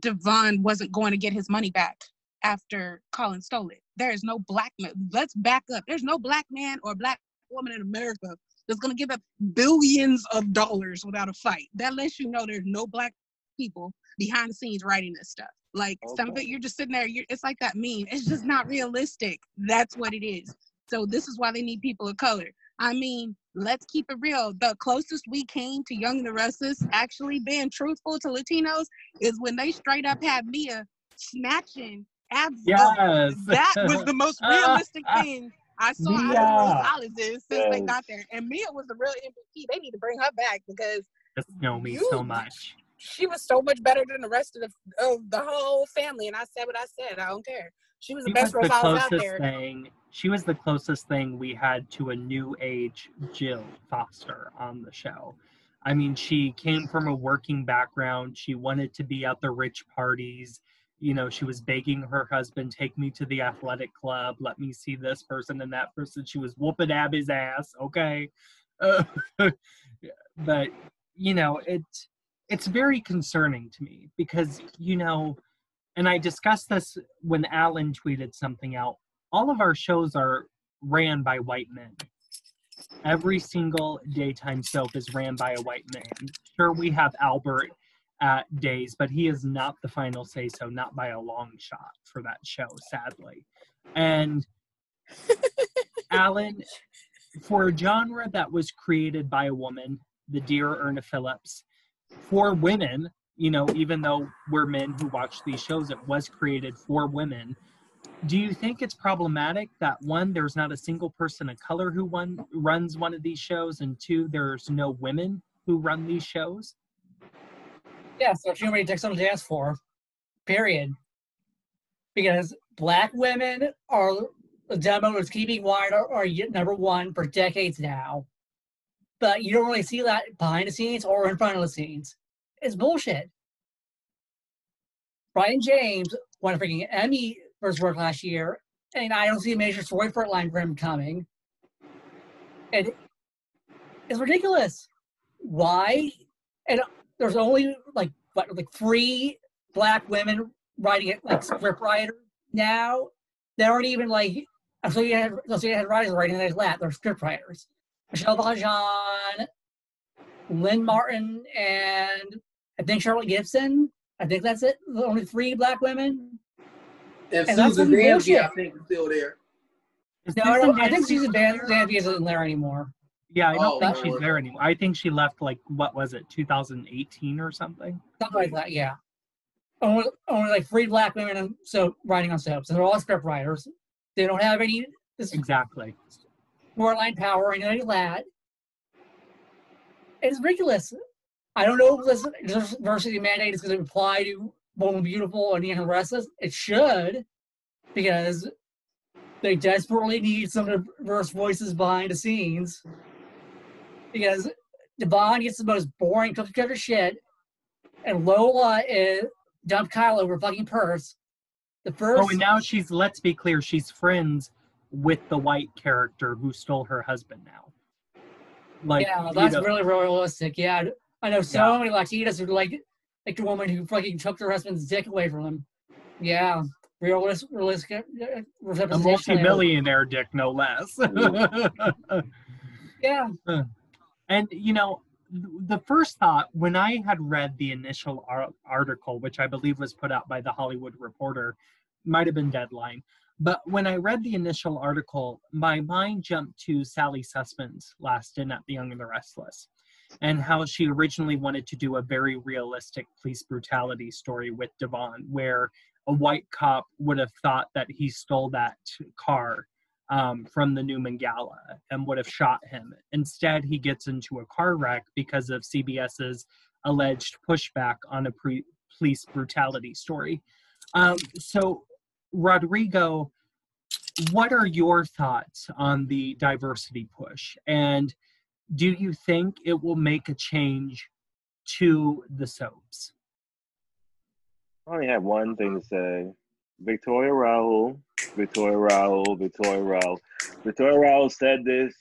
Devon wasn't going to get his money back after Colin stole it. There is no black man. Let's back up. There's no black man or black woman in America that's going to give up billions of dollars without a fight. That lets you know there's no black people behind the scenes writing this stuff. Like okay. some of it, you're just sitting there. it's like that meme. It's just not realistic. That's what it is. So this is why they need people of color. I mean, let's keep it real. The closest we came to Young and the Restless actually being truthful to Latinos is when they straight up had Mia snatching abs. Yes. That was the most realistic thing I saw Mia. out of colleges since they got there. And Mia was the real MVP. They need to bring her back because just know me you, so much. She was so much better than the rest of the of the whole family. And I said what I said. I don't care. She was the she best was the out there. Thing, she was the closest thing we had to a new age Jill Foster on the show. I mean, she came from a working background. She wanted to be at the rich parties. You know, she was begging her husband, take me to the athletic club, let me see this person and that person. She was whooping Abby's ass, okay? Uh, but, you know, it, it's very concerning to me because, you know, and I discussed this when Alan tweeted something out. All of our shows are ran by white men. Every single daytime soap is ran by a white man. Sure, we have Albert at days, but he is not the final say so, not by a long shot for that show, sadly. And Alan, for a genre that was created by a woman, the dear Irna Phillips, for women, you know, even though we're men who watch these shows, it was created for women. Do you think it's problematic that one, there's not a single person of color who one runs one of these shows, and two, there's no women who run these shows? Yeah, so too many dicks on the dance floor. Period. Because black women are the demo is keeping wide are, are number one for decades now. But you don't really see that behind the scenes or in front of the scenes. It's bullshit. Bryton James won a freaking Emmy for his work last year, and I don't see a major story for line for him coming. And it's ridiculous. Why? And there's only like what, like three black women writing it, like script writer now. They aren't even like Associated, Associated Writers writing their lap. They're script writers. Michele Val Jean, Lynn Martin, and I think Charlotte Gibson. I think that's it. The only three black women. And, and Susan Dansby, I think, is still there. no, I, don't, I think Susan Dansby isn't there anymore. Yeah, I don't oh, think she's there anymore. I think she left like what was it, 2018 or something? Something like that. Yeah. Only, only like three black women so writing on soaps. And they're all script writers. They don't have any this exactly line power anything like that. It's ridiculous. I don't know if this diversity mandate is going to apply to Bold and Beautiful and and Restless. It should, because they desperately need some diverse voices behind the scenes. Because Devon gets the most boring cookie cutter shit, and Lola is dumped Kyle over fucking purse. The oh, first. Oh, and now she's. Let's be clear. She's friends with the white character who stole her husband. Now, like yeah, you that's know, really realistic. Yeah, I know so Yeah. many Latinas who like like the woman who fucking took their husband's dick away from them. Yeah, realistic, realistic uh, a multi-millionaire dick, no less. Yeah, And you know, the first thought when I had read the initial article, which I believe was put out by the Hollywood Reporter, might have been Deadline, but when I read the initial article, my mind jumped to Sally Sussman's last in at The Young and the Restless, and how she originally wanted to do a very realistic police brutality story with Devon, where a white cop would have thought that he stole that car um, from the Newman Gala and would have shot him. Instead, he gets into a car wreck because of CBS's alleged pushback on a pre- police brutality story. Um, so, Rodrigo, what are your thoughts on the diversity push? And do you think it will make a change to the soaps? I only have one thing to say. Victoria Rowell, Victoria Rowell, Victoria Rowell. Victoria Rowell said this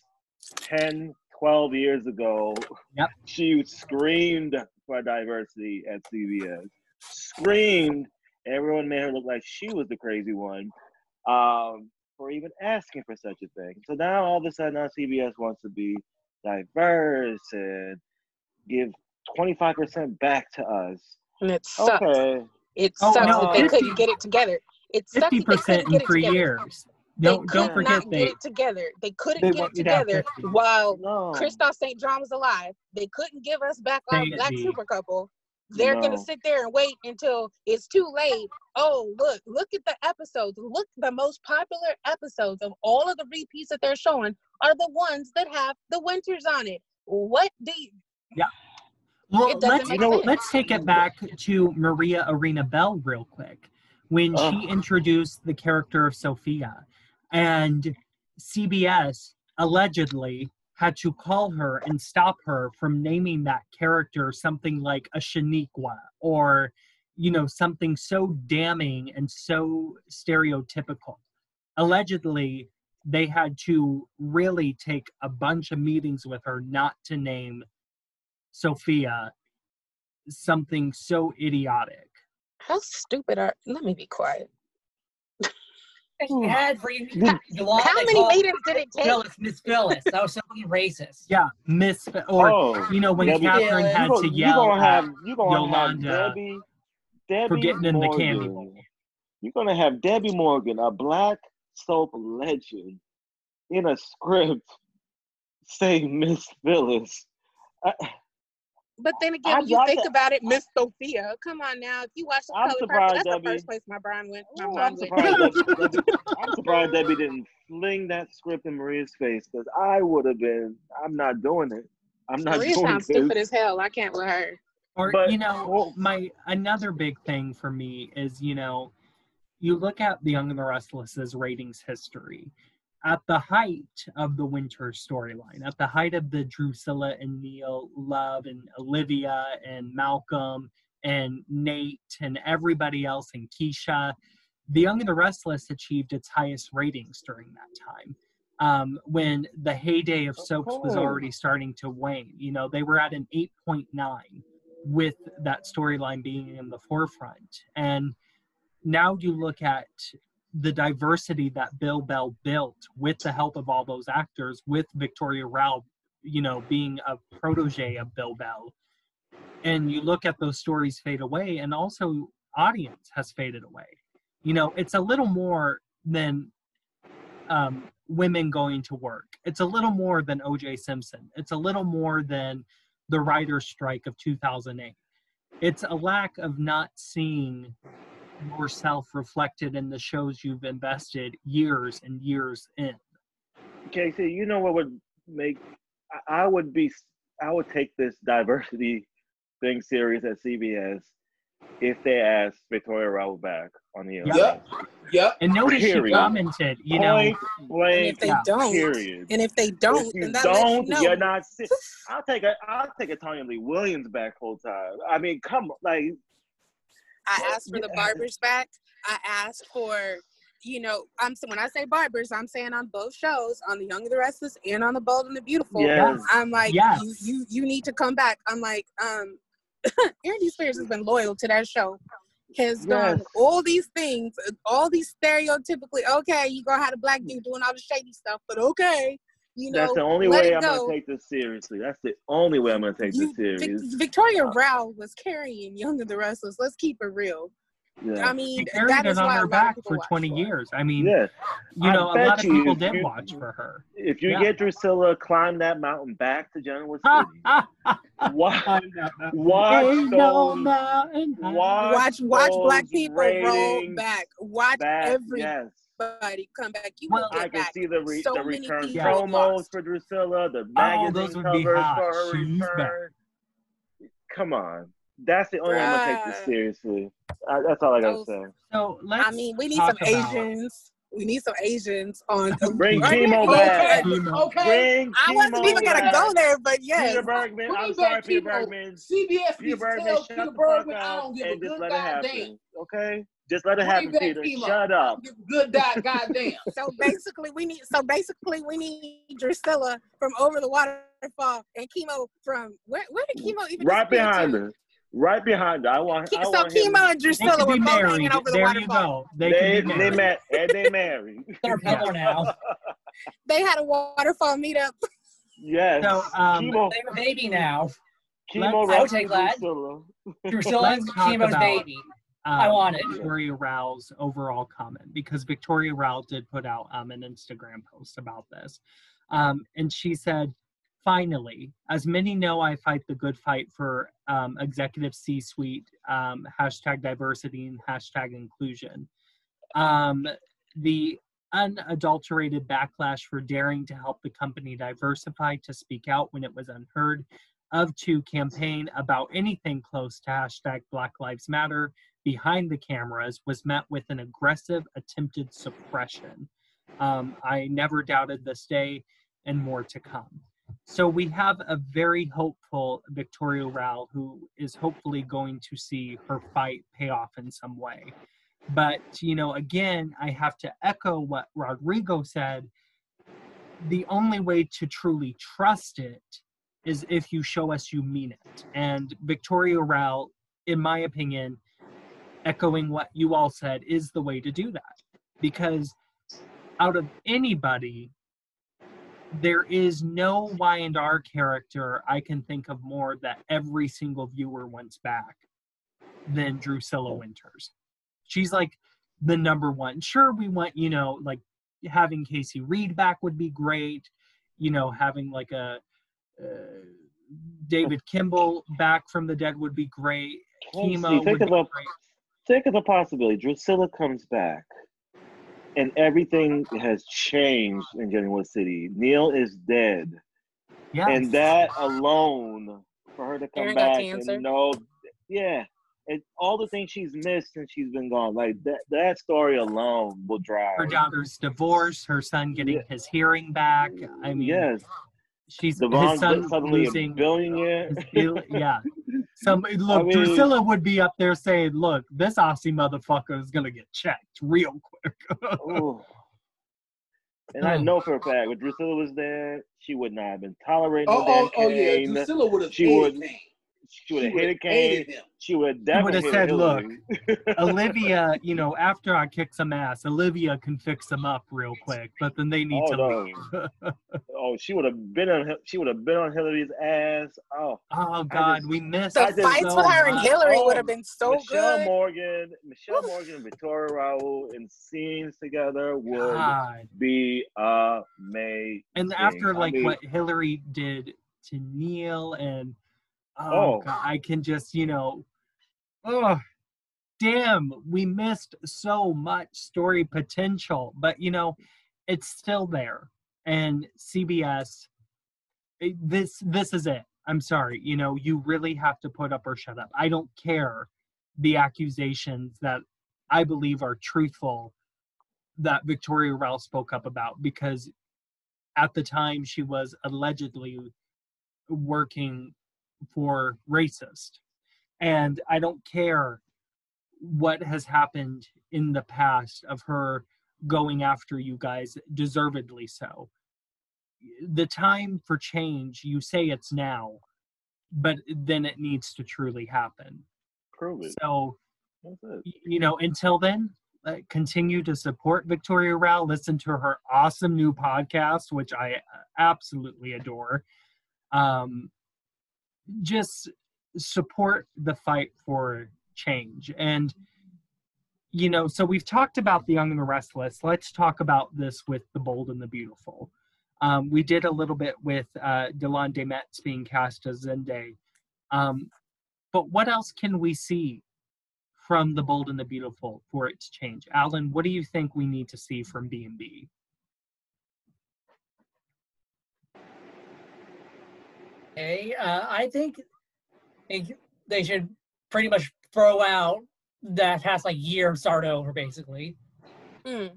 10, 12 years ago. Yep. She screamed for diversity at CBS. Screamed. Everyone made her look like she was the crazy one um, for even asking for such a thing. So now all of a sudden, now CBS wants to be diverse and give 25% back to us. And it sucks. Okay. It Oh, sucks no, that they 50 couldn't get it together. It sucks that Fifty they couldn't percent in get it three together. years. They Don't could don't forget not they get it together. They couldn't they get it you to have together while No. Kristoff St. John was alive. They couldn't give us back our Say black super couple. They're gonna sit there and wait until it's too late. Oh, look, look at the episodes. Look, the most popular episodes of all of the repeats that they're showing are the ones that have the winters on it. What do you, Well, It let's you know, let's take it back to Maria Arena Bell real quick when she introduced the character of Sophia, and CBS allegedly had to call her and stop her from naming that character something like a Shaniqua or you know something so damning and so stereotypical. Allegedly, they had to really take a bunch of meetings with her not to name Sophia something so idiotic. how stupid are let me be quiet. She had for you. Did- Yolanda How many called meetings did it take? Phyllis, Miss Phyllis. That was so racist. Yeah, Miss or oh, you know when Debbie- Catherine Yeah, had you to yell you gonna at, have you gonna Yolanda have Debbie, Debbie for getting in the Morgan. candy bowl. You're gonna have Debbie Morgan, a black soap legend, in a script say Miss Phyllis. I, But then again, I when you got think that- about it, Miss Sophia, come on now. If you watch the I'm Color Purple, that's Debbie. the first place my brain went. My Ooh, mind I'm went. surprised. Debbie, Debbie, I'm surprised Debbie didn't fling that script in Maria's face because I would have been. I'm not doing it. I'm not Maria doing sounds this. stupid as hell. I can't with her. Or But- you know, well- my another big thing for me is you know, you look at the Young and the Restless's ratings history. At the height of the winter storyline, at the height of the Drusilla and Neil love and Olivia and Malcolm and Nate and everybody else and Keisha, The Young and the Restless achieved its highest ratings during that time. Um, when the heyday of soaps was already starting to wane. You know, they were at an 8.9 with that storyline being in the forefront. And now you look at the diversity that Bill Bell built with the help of all those actors, with Victoria Rowell, you know, being a protege of Bill Bell. And you look at those stories fade away, and also audience has faded away. You know, it's a little more than um, women going to work. It's a little more than O.J. Simpson. It's a little more than the writer's strike of 2008. It's a lack of not seeing yourself reflected in the shows you've invested years and years in. Casey, you know what would make I- I would be I would take this diversity thing serious at CBS if they asked Victoria Rowell back on the Yep. air. Yep. And notice she Period. commented, you know, Point And blank. if they Yeah. don't, Period. and if they don't, you then that don't, lets you know. you're not. I'll take a. I'll take a Tonya Lee Williams back full time. I mean, come like I asked for the barbers back. I asked for, you know, I'm so when I say barbers, I'm saying on both shows, on the Young and the Restless and on the Bold and the Beautiful. Yes. I'm like, Yes. you, you you need to come back. I'm like, um, Andy Spears has been loyal to that show. Has done Yes. all these things, all these stereotypically. Okay, you gonna have a black dude doing all the shady stuff, but okay, you know, That's the only way I'm go. gonna take this seriously. That's the only way I'm gonna take You- this Vic- serious. Victoria Rowell was carrying Young and the Restless. Let's keep it real. Yeah. I mean, She carried that it is on why her back for 20 her. years. I mean, yeah. you know, a lot of people if did you- watch for her. If you Yeah. get Drusilla, climb that mountain back to Genoa City. watch, watch Ain't no those, mountain high. watch, Watch, watch black those people roll back. Watch back. everybody Yes, come back. You Well, will I can back. see the re- so the return promos lost. for Drusilla, the Oh, magazine those would be covers hot. for her She's back. return. Come on, that's the only one I'm gonna take this seriously. I, that's all I gotta say. So let's I mean, we need some about- Asians. We need some Asians on. Bring Right keemo there. back. Okay, okay. Bring I wasn't keemo even gonna go there, but yes. Peter Bergman. Bring I'm sorry, Peter keemo. Bergman. CBS Peter Bergman, shut Peter the Bergman I up don't give a and just good let it goddamn. happen. Okay? Just let it Bring happen, Peter. keemo. Shut up. don't give a good dot goddamn. So basically, we need. So basically, we need Drusilla from Over the Waterfall and Keemo from where? Where did Keemo even Right behind to? her. Right behind her. I want. I so want him- Keemo and Drusilla were both hanging over the There you waterfall. go. They, They, could be they married. met and they married. They're a now. They had a waterfall meetup. yes. So, um, keemo. They have a baby now. Keemo let's- I would take that. Drusilla. Drusilla and Let's Keemo's baby. Um, I want it. Victoria Rowell's overall comment because Victoria Rowell did put out um, an Instagram post about this. Um, and she said, finally, as many know, I fight the good fight for um, executive C suite, um, hashtag diversity and hashtag inclusion. Um, the unadulterated backlash for daring to help the company diversify to speak out when it was unheard of to campaign about anything close to hashtag Black Lives Matter behind the cameras was met with an aggressive attempted suppression. Um, I never doubted this day and more to come. So we have a very hopeful Victoria Rowell who is hopefully going to see her fight pay off in some way. But, you know, again, I have to echo what Rodrigo said. The only way to truly trust it is if you show us you mean it. And Victoria Rowell, in my opinion, echoing what you all said, is the way to do that. Because out of anybody, there is no Y and R character I can think of more that every single viewer wants back than Drusilla Winters. She's like the number one. Sure, we want, you know, like having Casey Reed back would be great. You know, having like a uh, David Kimble back from the dead would be great. Let's Keemo would think be great. Think of the possibility. Drusilla comes back, and everything has changed in Genoa City. Neil is dead, Yes. and that alone for her to come Aaron back cancer. and know, yeah, and all the things she's missed since she's been gone, like that that story alone will drive. her daughter's divorce, her son getting Yeah. his hearing back. I mean, yes, she's Devon's his son suddenly a losing uh, billionaire. his yeah. Some look, mean- Drusilla would be up there saying, "Look, this Aussie motherfucker is gonna get checked real quick." Ooh. And I Oh. know for a fact, if Drusilla was there, she would not have been tolerating Oh, no oh, oh, oh yeah. Drusilla would have She hated would- Kane. She would have would've hated Kane. hated him. She would have would've said, "Look, Olivia, you know, after I kick some ass, Olivia can fix them up real quick, but then they need Oh, to no. leave. oh, she would have been on. She would have been on Hillary's ass. Oh, oh God, just- we missed The I just fights so with her and. Hillary Oh, would have been so Michelle good. Morgan, Michelle Morgan, Victoria Rowell in scenes together would God. be amazing. and after I like mean, what Hillary did to Neil and oh, Oh. God, I can just you know oh damn we missed so much story potential but you know it's still there. And CBS it- eh, this this is it. I'm sorry you know you really have to put up or shut up. I don't care the accusations that I believe are truthful that Victoria Rowell spoke up about because at the time she was allegedly working for racist and i don't care what has happened in the past of her going after you guys, deservedly so. The time for change, you say it's now, but then it needs to truly happen. Prove it. So, it. you know, until then, uh, continue to support Victoria Rowell. Listen to her awesome new podcast, which I uh, absolutely adore. Um, just support the fight for change. And, you know, so we've talked about the young and the restless. Let's talk about this with the bold and the beautiful. Um, we did a little bit with uh, Delon de Metz being cast as Zende. Um, but what else can we see from the bold and the beautiful for it to change? Alan, what do you think we need to see from B and B? Okay, uh, I think they, they should pretty much throw out that past like year and start over, basically. Mm.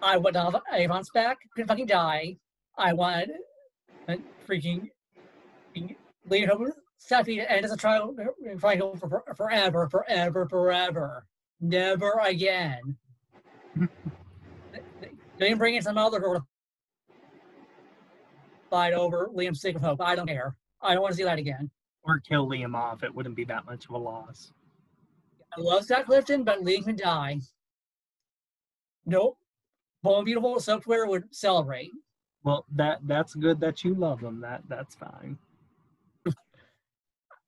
I want Donovan Avants back. Couldn't fucking die. I want uh, freaking Leon Hope Steffy to end as a trial triangle for, for, forever, forever, forever. Never again. they can bring in some other girl to fight over Liam's sake of hope. I don't care. I don't want to see that again. Or kill Liam off? It wouldn't be that much of a loss. I love Scott Clifton, but Liam can die. Nope. Bold and Beautiful Software would celebrate. Well, that that's good that you love him. That that's fine.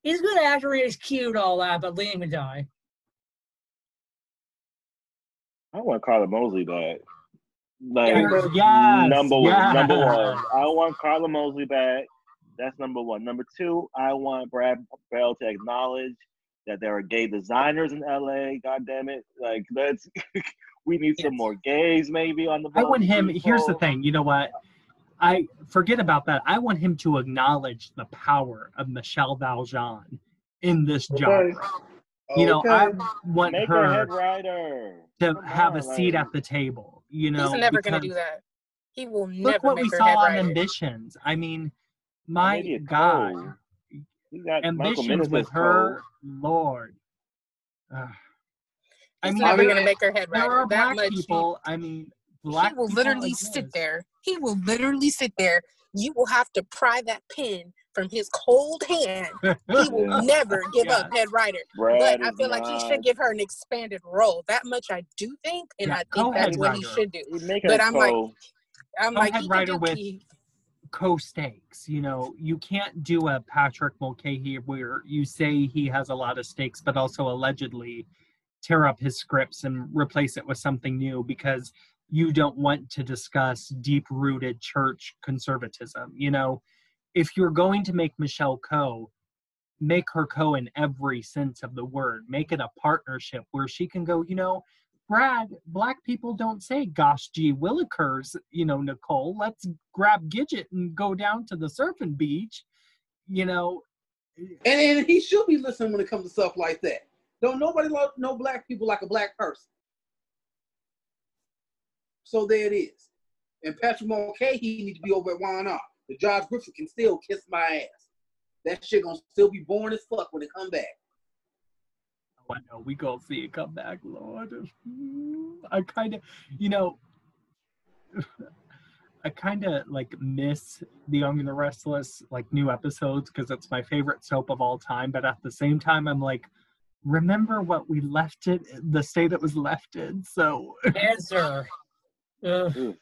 He's a good actor, he's cute, all that, but Liam can die. I want Karla Mosley back. Like Yes, number one, yes. number one. I want Karla Mosley back. That's number one. Number two, I want Brad Bell to acknowledge that there are gay designers in LA. God damn it! Like let's. we need some Yes. more gays maybe on the. I want him. People. Here's the thing. You know what? I forget about that. I want him to acknowledge the power of Michele Val Jean in this Okay. genre. You know, I want Make her her writer. to Come have a seat like- at the table. You know, He's never gonna do that. He will Look never what make we saw on. Ambitions. I mean, oh, my God, co. We got Michael ambitions with as her, Lord. Ugh. I He's mean, never there, gonna make her head right. there are that black much. he- people. I mean, black he will people literally sit exist. there. He will literally sit there. You will have to pry that pen from his cold hand. He will Yeah. never give up head writer. Brad But I feel like he should give her an expanded role. That much I do think, and Yeah, I think that's what he should do. But I'm like. I'm Co-head like, he can writer with- he- co-stakes. You know, you can't do a Patrick Mulcahey where you say he has a lot of stakes, but also allegedly tear up his scripts and replace it with something new because you don't want to discuss deep-rooted church conservatism. You know, if you're going to make Michelle Co, make her co in every sense of the word. Make it a partnership where she can go, you know, Brad, black people don't say gosh gee willikers, you know, Nicole. Let's grab Gidget and go down to the surfing beach. You know, And, and he should be listening when it comes to stuff like that. Don't nobody love no black people like a black person. So there it is. And Patrick Mulcahey need to be over at Y&R. The Josh Griffith can still kiss my ass. That shit gonna still be boring as fuck when it come back. oh, I know we gonna see it come back, Lord. I kind of, you know, I kind of like miss The Young and the Restless, like new episodes, because it's my favorite soap of all time. But at the same time, I'm like, remember what we left it, the state it was left in. So Answer. Ugh. Ooh.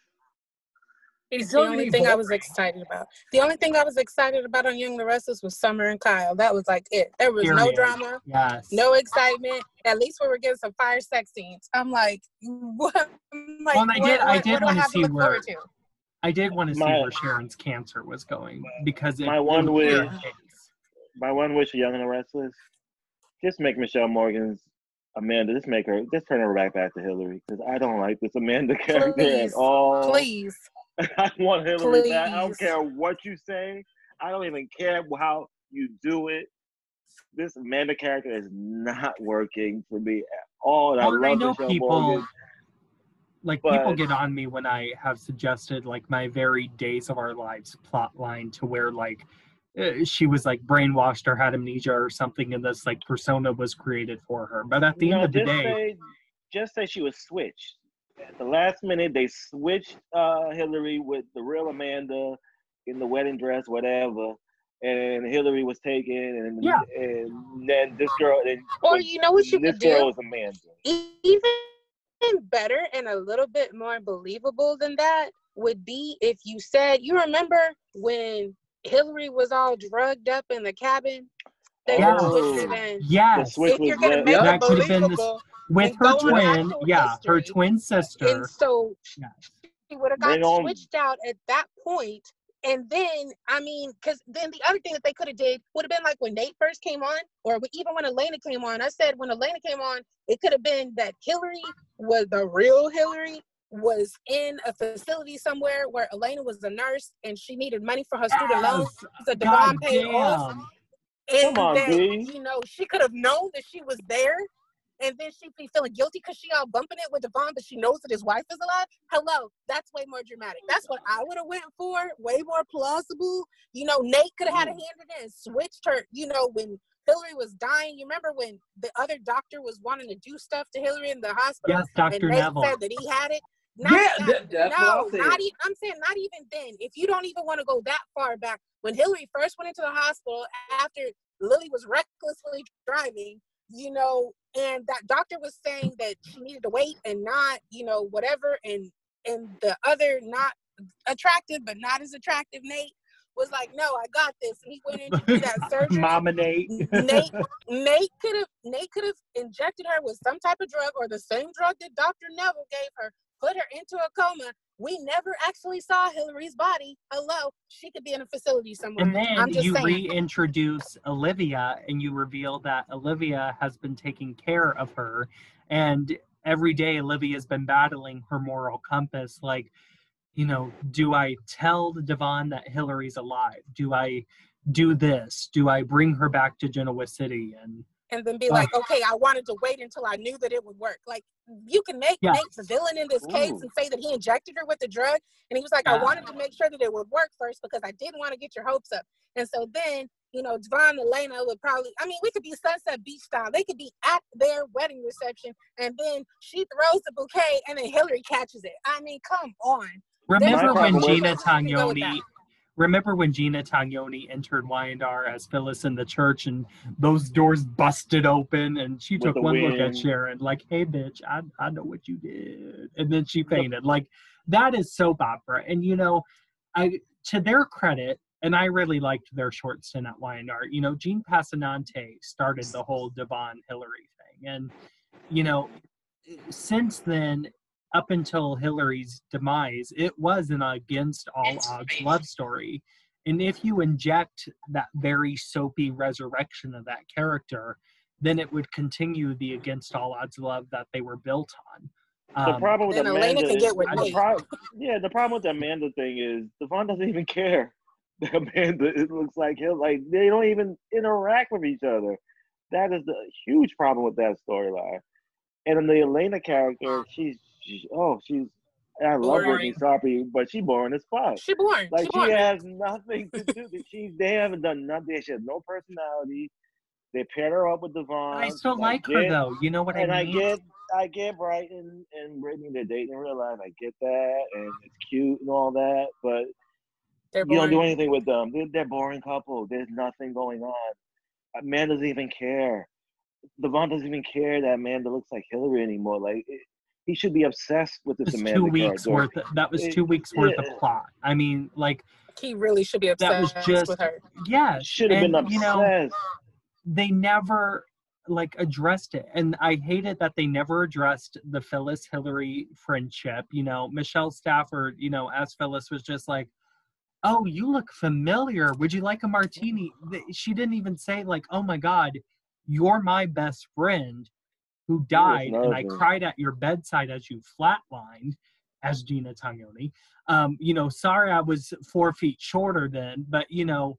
He's the only many thing I was excited about. The only thing I was excited about on Young and the Restless was Summer and Kyle. That was like it. There was no drama, yes, no excitement. At least we were getting some fire sex scenes. I'm like, what? I'm like, Well, and I what, did- I did what do I wanna see where- to? I did want to see My- where Sharon's cancer was going because it, My it one was wish- My one wish Young and the Restless, just make Michelle Morgan's Amanda. Just make her, just turn her right back to Hillary because I don't like this Amanda character Please, at all. Please. I want Hillary back. I don't care what you say. I don't even care how you do it. This Amanda character is not working for me at all. And I Well, love I know Michelle people Morgan. like people get on me when I have suggested like my very Days of Our Lives plot line to where like she was like brainwashed or had amnesia or something, and this like persona was created for her. But at the No, end of the day, say, just say she was switched. At the last minute, they switched uh, Hillary with the real Amanda in the wedding dress, whatever. And Hillary was taken, and Yeah. and then this girl, and Or you know what you this girl do? was Amanda. even better and a little bit more believable than that would be if you said you remember when Hillary was all drugged up in the cabin. They Yes. would switch yes, If you're gonna red. make That it could have been this- believable, with her twin, actual yeah, her twin sister. and so Yes. she would have got switched out at that point. And then, I mean, because then the other thing that they could have did would have been like when Nate first came on, or even when Elena came on. I said when Elena came on, it could have been that Hillary was the real Hillary was in a facility somewhere where Elena was a nurse and she needed money for her student loans. Yes. So Devon paid off. And Come on, then, B. you know, she could have known that she was there. And then she'd be feeling guilty because she all bumping it with Devon, but she knows that his wife is alive. Hello, that's way more dramatic. That's what I would have went for. Way more plausible. You know, Nate could have had a Mm. hand in it and switched her. You know, when Hillary was dying, you remember when the other doctor was wanting to do stuff to Hillary in the hospital, Yes, and Dr. Nate Neville. said that he had it. Yeah, that- that- that's no, what I said. not even. I'm saying not even then. If you don't even want to go that far back, when Hillary first went into the hospital after Lily was recklessly driving, you know, and that doctor was saying that she needed to wait and not, you know, whatever, and and the other not attractive but not as attractive Nate was like, no, I got this, and he went in to do that surgery. Mama Nate. Nate Nate could have Nate could have injected her with some type of drug or the same drug that Dr. Neville gave her, put her into a coma. We never actually saw Hillary's body. Hello, she could be in a facility somewhere. And I'm then you saying. reintroduce Olivia and you reveal that Olivia has been taking care of her. And every day Olivia's been battling her moral compass. Like, you know, do I tell Devon that Hillary's alive? Do I do this? Do I bring her back to Genoa City? And and then be like, okay, I wanted to wait until I knew that it would work. Like you can make Yeah. Nate the villain in this case Ooh. and say that he injected her with the drug, and he was like, I wanted to make sure that it would work first because I didn't want to get your hopes up. And so then, you know, Devon and Elena would probably, I mean, we could be Sunset Beach style. They could be at their wedding reception, and then she throws the bouquet, and then Hillary catches it. I mean, come on. remember when Gina You can go with Tognoni that. Remember when Gina Tognoni entered Y&R as Phyllis in the church and those doors busted open and she With took one look at. Sharon like, hey bitch, I, I know what you did. And then she fainted. Like that is soap opera. And you know, I to their credit, and I really liked their short stint at Y&R, you know, Jean Passanante started the whole Devon Hillary thing. And, you know, since then, up until Hillary's demise, it was an against all odds love story. And if you inject that very soapy resurrection of that character, then it would continue the against all odds love that they were built on. The Um, problem with Then Elena Amanda can is, get with the Nate. prob- yeah, the problem with the Amanda thing is Devon doesn't even care. Amanda, it looks like him. Like they don't even interact with each other. That is the huge problem with that storyline. And then the Elena character, she's, she, oh, she's. I love Brytni Boring. Sarpy, but she's boring as fuck. She boring. Like she she has nothing to do. She they haven't done nothing. She has no personality. They paired her up with Devon. I still and like her get- though. You know what I mean? and I I get, I get Bryton and Brytni they're dating in real life. I get that, and it's cute and all that. But They're you don't do anything with them. They're, they're boring couple. There's nothing going on. A man doesn't even care. Devon doesn't even care that Amanda looks like Hillary anymore. Like it, he should be obsessed with this It's Amanda two weeks character. worth. That was It- two weeks worth yeah. of plot. I mean, like, He really should be That was obsessed just- with her. yeah, Should have been obsessed. You know, they never like addressed it and i hated that they never addressed the phyllis hillary friendship you know michelle stafford you know as phyllis was just like oh you look familiar would you like a martini she didn't even say like oh my god you're my best friend who died and i cried at your bedside as you flatlined as gina tognoni um you know sorry i was four feet shorter then but you know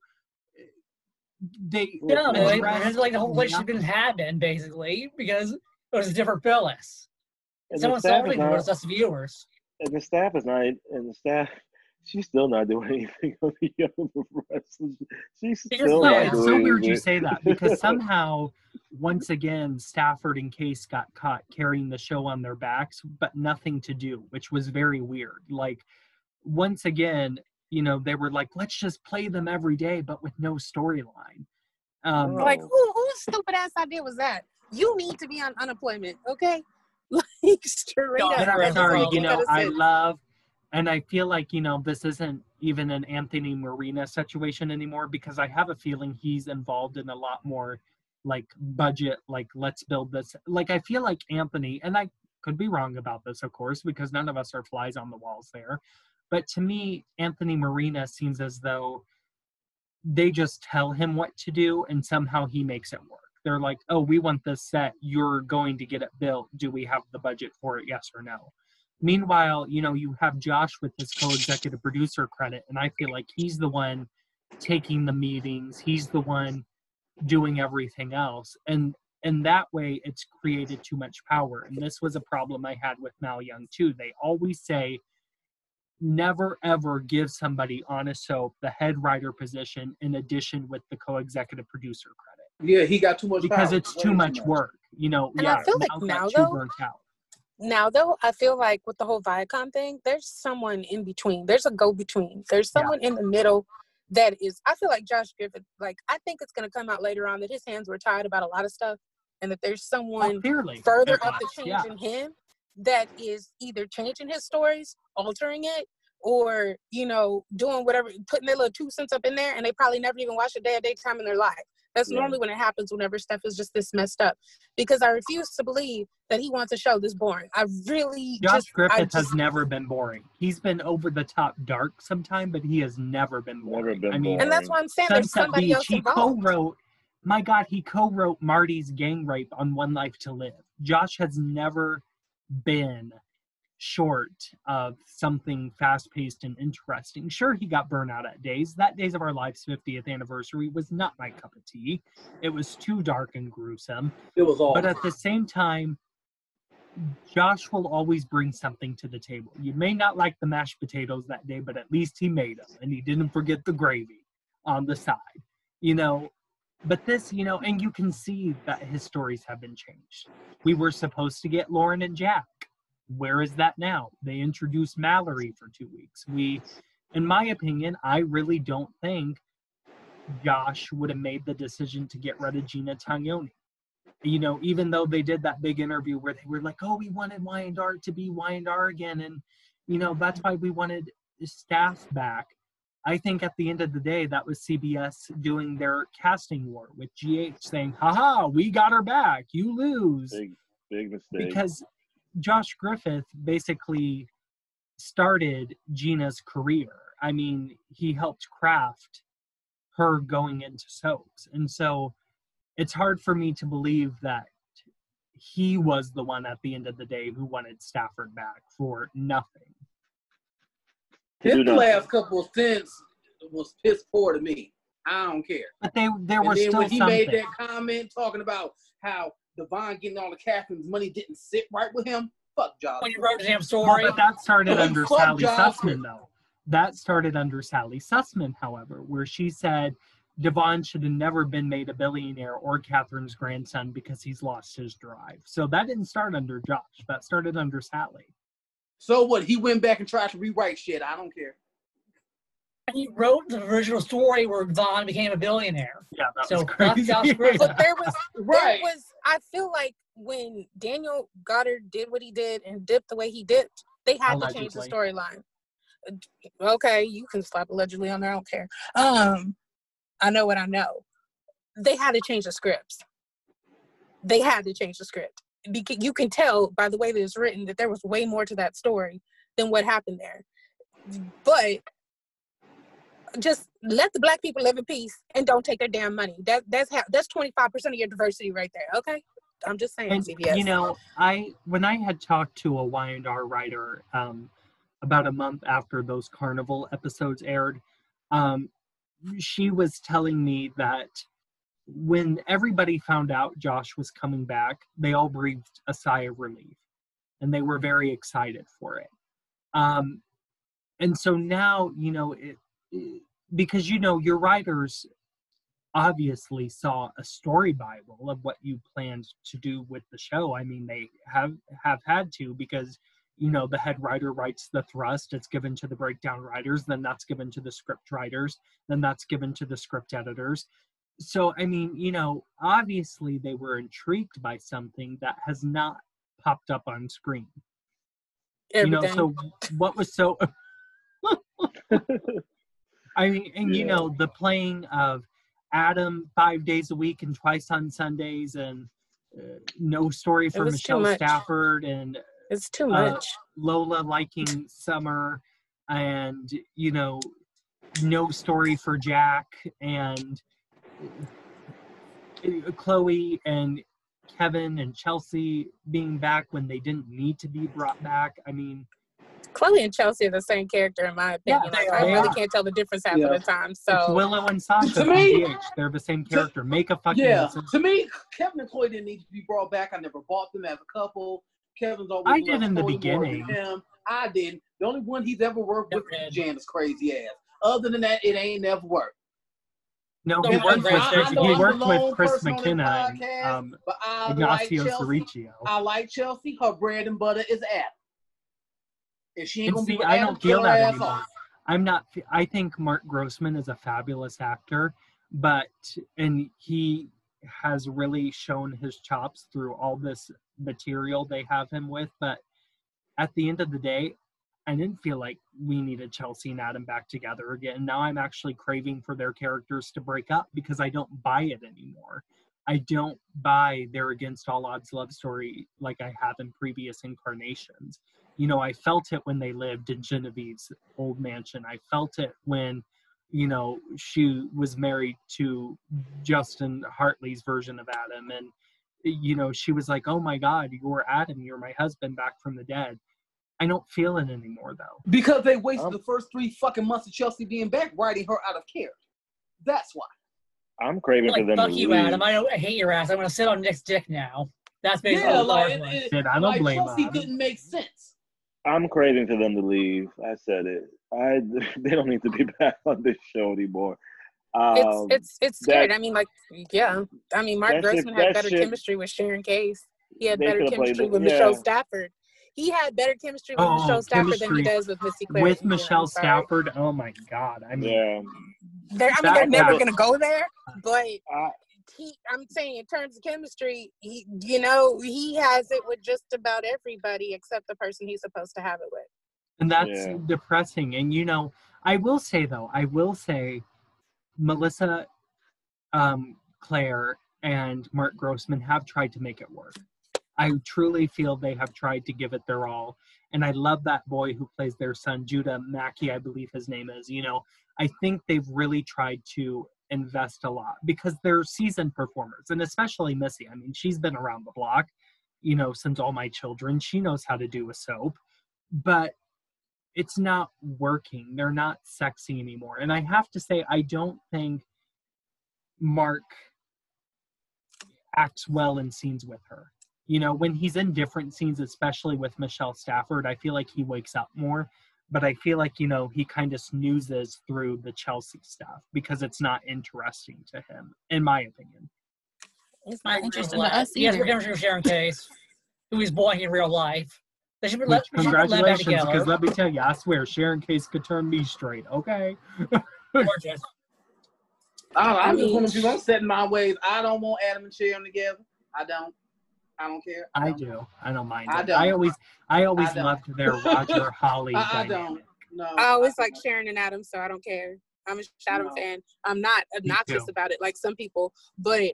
they No, no, like, it's like the whole place should have nothing. been been basically because it was a different Phyllis. And the Someone staff saw it was us viewers. and the staff is not and the staff She's still not doing anything on the other wrestlers. She's still Yeah, Yeah, not it's doing so weird you say that because somehow, once again, Stafford and Case got caught carrying the show on their backs, but nothing to do, which was very weird. Like, once again, you know, they were like, let's just play them every day, but with no storyline. Um, Oh. Like who whose stupid ass idea was that? You need to be on unemployment, okay? Like straight No, up. I'm sorry, you know, I love, and I feel like, you know, this isn't even an Anthony Morina situation anymore because I have a feeling he's involved in a lot more like budget, like let's build this. Like I feel like Anthony, and I could be wrong about this, of course, because none of us are flies on the walls there. But to me, Anthony Morina seems as though they just tell him what to do and somehow he makes it work. They're like, oh, we want this set. You're going to get it built. Do we have the budget for it? Yes or no? Meanwhile, you know, you have Josh with his co executive producer credit, and I feel like he's the one taking the meetings, he's the one doing everything else. And and that way it's created too much power. And this was a problem I had with Mal Young too. They always say never ever give somebody on a soap the head writer position in addition with the co-executive producer credit Yeah, he got too much because power. it's Way too much work you know And I yeah feel like Mal now, though, burnt out Now though, I feel like with the whole Viacom thing, there's someone in between. There's a go between. There's Yeah. someone in the middle that is I feel like Josh Griffith, like I think it's gonna come out later on that his hands were tied about a lot of stuff and that there's oh, someone clearly further up the change yeah. in him that is either changing his stories, altering it, or you know, doing whatever, putting their little two cents up in there, and they probably never even watched a day of daytime in their life. That's Yeah. normally when it happens whenever stuff is just this messed up. Because I refuse to believe that he wants a show this boring. I really Josh just, I Griffith has never been boring. He's been over the top dark sometime, but he has never been boring. Never been I mean, and that's why I'm saying there's somebody Beach, else he involved. co-wrote. My God, he co-wrote Marty's gang rape on One Life to Live. Josh has never been short of something fast-paced and interesting. Sure, he got burnout at Days. That Days of Our Lives 50th anniversary was not my cup of tea. It was too dark and gruesome. It was all. But at the same time, Josh will always bring something to the table. You may not like the mashed potatoes that day, but at least he made them and he didn't forget the gravy on the side, you know. But this, you know, and you can see that his stories have been changed. We were supposed to get Lauren and Jack. Where is that now? They introduced Mallory for two weeks. We, in my opinion, I really don't think Josh would have made the decision to get rid of Gina Tognoni you know, even though they did that big interview where they were like, "Oh, we wanted Y&R to be Y&R again," and you know that's why we wanted staff back. I think at the end of the day, that was CBS doing their casting war with GH saying, "Haha, we got her back. You lose," Big, big mistake. because Josh Griffith basically started Gina's career. I mean, he helped craft her going into soaps, and so it's hard for me to believe that he was the one at the end of the day who wanted Stafford back for nothing. To His last couple of stints was piss poor to me. I don't care. But they there And was then still when he something. made that comment talking about how Devon getting all the Catherine's money didn't sit right with him, fuck Josh. When you wrote the damn Well, story, but that started under Sally Josh Sussman, though. That started under Sally Sussman, however, where she said Devon should have never been made a billionaire or Catherine's grandson because he's lost his drive. So that didn't start under Josh. That started under Sally. So what? He went back and tried to rewrite shit. I don't care. He wrote the original story where Vaughn became a billionaire. Yeah, that So was crazy. But there was Right. there was I feel like when Daniel Goddard did what he did and dipped the way he dipped, they had to change the storyline. Okay, you can slap allegedly on there, I don't care. Um I know what I know. They had to change the scripts. They had to change the script. Because you can tell by the way that it's written that there was way more to that story than what happened there. But just let the black people live in peace and don't take their damn money. That that's how that's twenty five percent of your diversity right there. Okay, I'm just saying, and CBS. you know i when i had talked to a y&r writer um, about a month after those carnival episodes aired um, she was telling me that when everybody found out josh was coming back they all breathed a sigh of relief and they were very excited for it um, and so now you know it, it because you know your writers obviously saw a story bible of what you planned to do with the show. I mean they have have had to because you know the head writer writes the thrust it's given to the breakdown writers then that's given to the script writers then that's given to the script editors. So i mean you know obviously they were intrigued by something that has not popped up on screen. You know so what was so i mean and you know the playing of adam five days a week and twice on sundays and uh, no story for michelle stafford and it's too uh, much. lola liking summer and you know no story for jack and uh, chloe and kevin and chelsea being back when they didn't need to be brought back. I mean Chloe and Chelsea are the same character in my opinion. they like, I are. really can't tell the difference half Yeah. of the time. It's So Willow and Sasha To me- DH. They're the same character. Make a fucking Yeah, listen. to me, Kevin and Chloe didn't need to be brought back. I never bought them as a couple. Kevin's always I did in the Chloe more than beginning. Him. I didn't. The only one he's ever worked with Never is. Janice crazy ass. Other than that, it ain't never worked. No, No, he worked with I- I he worked with Chris person on this McKenna and um, But I Ignacio like Chelsea. Cerricio. I like Chelsea. Her bread and butter is Adam. If she ain't gonna see, be I don't feel that anymore. off. I'm not. I think Mark Grossman is a fabulous actor, but and he has really shown his chops through all this material they have him with. But at the end of the day, I didn't feel like we needed Chelsea and Adam back together again. Now I'm actually craving for their characters to break up because I don't buy it anymore. I don't buy their against all odds love story like I have in previous incarnations. You know, I felt it when they lived in Genevieve's old mansion. I felt it when, you know, she was married to Justin Hartley's version of Adam. And, you know, she was like, oh my God, you're Adam, you're my husband back from the dead. I don't feel it anymore though. Because they wasted Um, the first three fucking months of Chelsea being back, writing her out of care. That's why. I'm craving for Like, them fuck to you, leave. Adam. I, don't, I hate your ass. I'm gonna sit on Nick's dick now. That's basically Yeah, like, it was. it, I don't like blame Chelsea Adam. didn't make sense. I'm craving for them to leave. I said it. I they don't need to be back on this show anymore. Um, it's it's it's scary. I mean, like, yeah. I mean, Mark That shit- Grossman had better shit- chemistry with Sharon Case. He had better chemistry it- with yeah. Michelle Stafford. He had better chemistry with Oh, Michelle Stafford than he does with Missy Claire. With Michelle sorry. Stafford, oh my God. I mean, yeah, They're, I mean, That- they're never that- gonna go there, but I, he, I'm saying in terms of chemistry, he, you know, he has it with just about everybody except the person he's supposed to have it with. and that's Yeah. depressing. And, you know, I will say, though, I will say Melissa, um, Claire, and Mark Grossman have tried to make it work. I truly feel they have tried to give it their all. And I love that boy who plays their son, Judah Mackey, I believe his name is. You know, I think they've really tried to invest a lot because they're seasoned performers, and especially Missy. I mean, she's been around the block, you know, since all my children. She knows how to do a soap, but it's not working. They're not sexy anymore. And I have to say, I don't think Mark acts well in scenes with her. You know, when he's in different scenes, especially with Michelle Stafford, I feel like he wakes up more. But I feel like, you know, he kind of snoozes through the Chelsea stuff because it's not interesting to him, in my opinion. It's not Real interesting to life. us Yes, either. we're going to Sharon Case, who is boy in real life. They should be Which, let, they should be let back congratulations, because let me tell you, I swear Sharon Case could turn me straight. Okay. Gorgeous. Oh, I, don't, I I'm just one mean- of the people. I'm setting my ways. I don't want Adam and Sharon together. I don't. I don't care. I don't. do. I don't mind. I don't. I always, I always don't. loved their Roger Holly I, I don't. No. I always I like. Sharon and Adam, so I don't care. I'm a Shadam No. fan. I'm not obnoxious about it like some people, but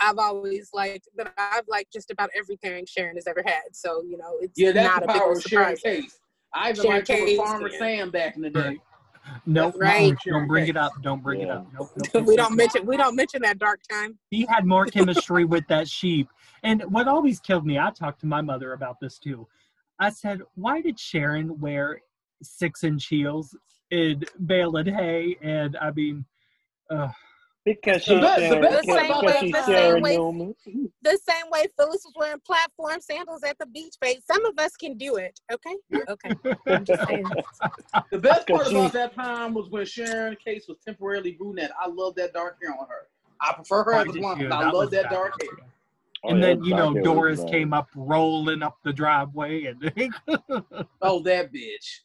I've always liked, but I've liked just about every pairing Sharon has ever had. So you know, it's Yeah, that's not the a big power old of Sharon surprise. Case. I even Sharon liked Case, Farmer yeah. Sam back in the day. Right. Nope. Right. uh-uh, Don't bring it up. Don't bring it up. Nope, nope, nope, we don't mention we don't mention that dark time. he had more chemistry with that sheep. And what always killed me, I talked to my mother about this too. I said, why did Sharon wear six inch heels in bale and hay? And I mean, uh, Because The she's best- the Sharon, best part because about she's that- Sharon the same Newman. The same way Phyllis was wearing platform sandals at the beach face. Some of us can do it. Okay. Okay. I'm just saying. The best part she- about that time was when Sharon Case was temporarily brunette. I love that dark hair on her. I prefer her as a blonde. but I love that dark hair. Oh, and yeah, then you know Doc Hair was Doris came up rolling up the driveway, and Oh, that bitch.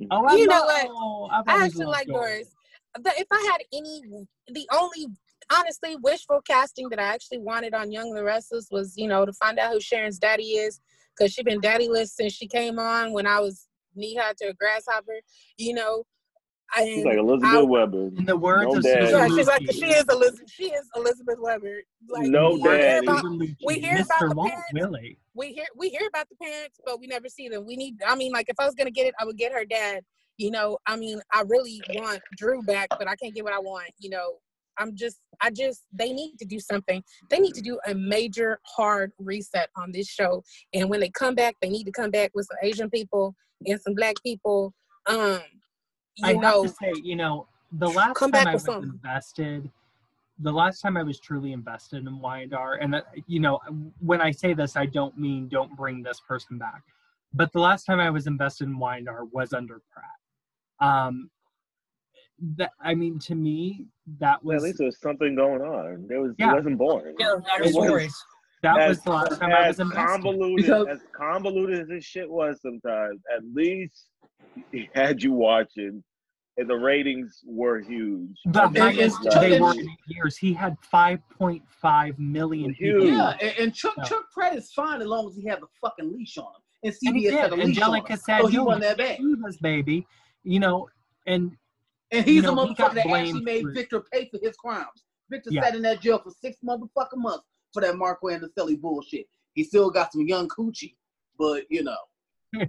Mm. oh, I You know love- what? I've I actually loved like Doris. The, if I had any, the only honestly wishful casting that I actually wanted on Young and the Restless was, you know, to find out who Sharon's daddy is, because she been daddyless since she came on when I was knee high to a grasshopper. You know, I She's like Elizabeth I- Webber. In the words No of daddy. Susan yeah, she's like she is Elizabeth. She is Elizabeth Webber. Like No we hear about we hear Mr. about the Walt parents. Willie. we hear we hear about the parents, but we never see them. We need. I mean, like if I was gonna get it, I would get her dad. You know, I mean, I really want Drew back, but I can't get what I want. You know, I'm just, I just, they need to do something. They need to do a major hard reset on this show. And when they come back, they need to come back with some Asian people and some black people. Um, you I know, have to say, you know, the last Come time back I was something. invested, the last time I was truly invested in Y&R, and that, you know, when I say this, I don't mean don't bring this person back, but the last time I was invested in Y&R was under Pratt. Um, that I mean, to me, that Well, at was least there was something going on. There was Yeah. it wasn't boring. Yeah, not was- stories. that as, was the last time I as was invested. convoluted Because- as convoluted as this shit was sometimes, at least he had you watching and the ratings were huge. The And- highest they were in years. He had 5.5 million people. Huge. Yeah, and, and Chuck Yeah. Chuck Pratt is fine as long as he has a fucking leash on him. And And he CBS had did. a leash on him. said, so he "Yo, wasn't that bad. Divas, baby. You know, and And he's You know, a he motherfucker that actually made for- Victor pay for his crimes. Victor Yeah. sat in that jail for six motherfucking months for that Marco Annicelli bullshit. He still got some young coochie, but you know.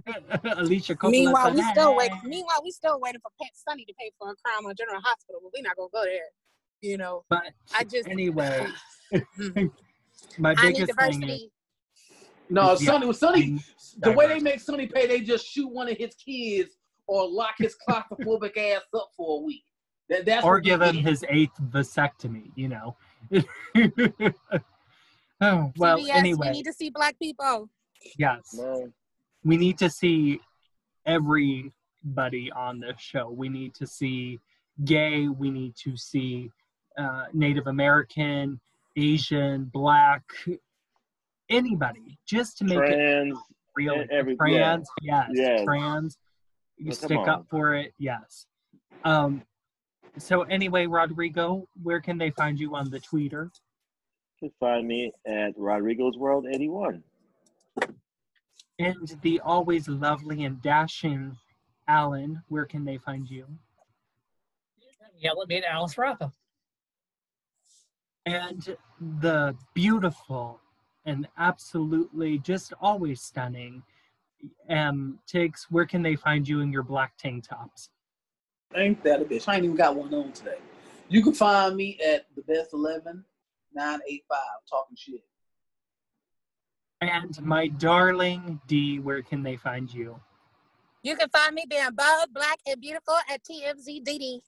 Alicia Coppola. meanwhile, we still "Hey." waiting. Meanwhile, we still waiting for Pet Sonny to pay for a crime on General Hospital, but we're not gonna go there. You know, But I just anyway, Mm. my I need biggest thing is diversity. No, Yeah. Sonny was Sonny. The way they make Sonny pay, they just shoot one of his kids or lock his claustrophobic ass up for a week. That, that's or we give him his eighth vasectomy. You know. oh well. CBS, anyway, we need to see black people. yes, No. we need to see everybody on this show. We need to see gay. We need to see uh, Native American, Asian, Black, anybody, just to make it real. and every- trans, yes, Yes. trans. You Well, stick up for it, yes. Um. So anyway, Rodrigo, where can they find you on the Twitter? You can find me at Rodrigo's World 81. And the always lovely and dashing Alan, where can they find you? Yeah, let me at Alice Rafa. And the beautiful and absolutely just always stunning um Tiggs, where can they find you in your black tank tops? Ain't that a bitch? I ain't even got one on today. You can find me at the best 11 985 talking shit. And my darling D, where can they find you? You can find me being bold, black, and beautiful at TMZDD.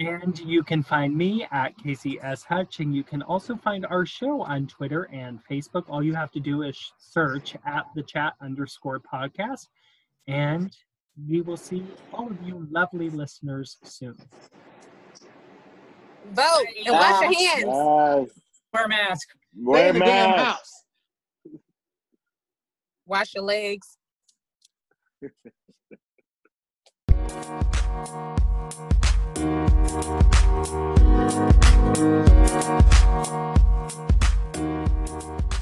And you can find me at KCS Hutch, and you can also find our show on Twitter and Facebook. All you have to do is search at the chat underscore podcast, and we will see all of you lovely listeners soon. Vote and wash your hands. Guys, Wear a mask. Stay wear in the damn house. Wash your legs. Thank you.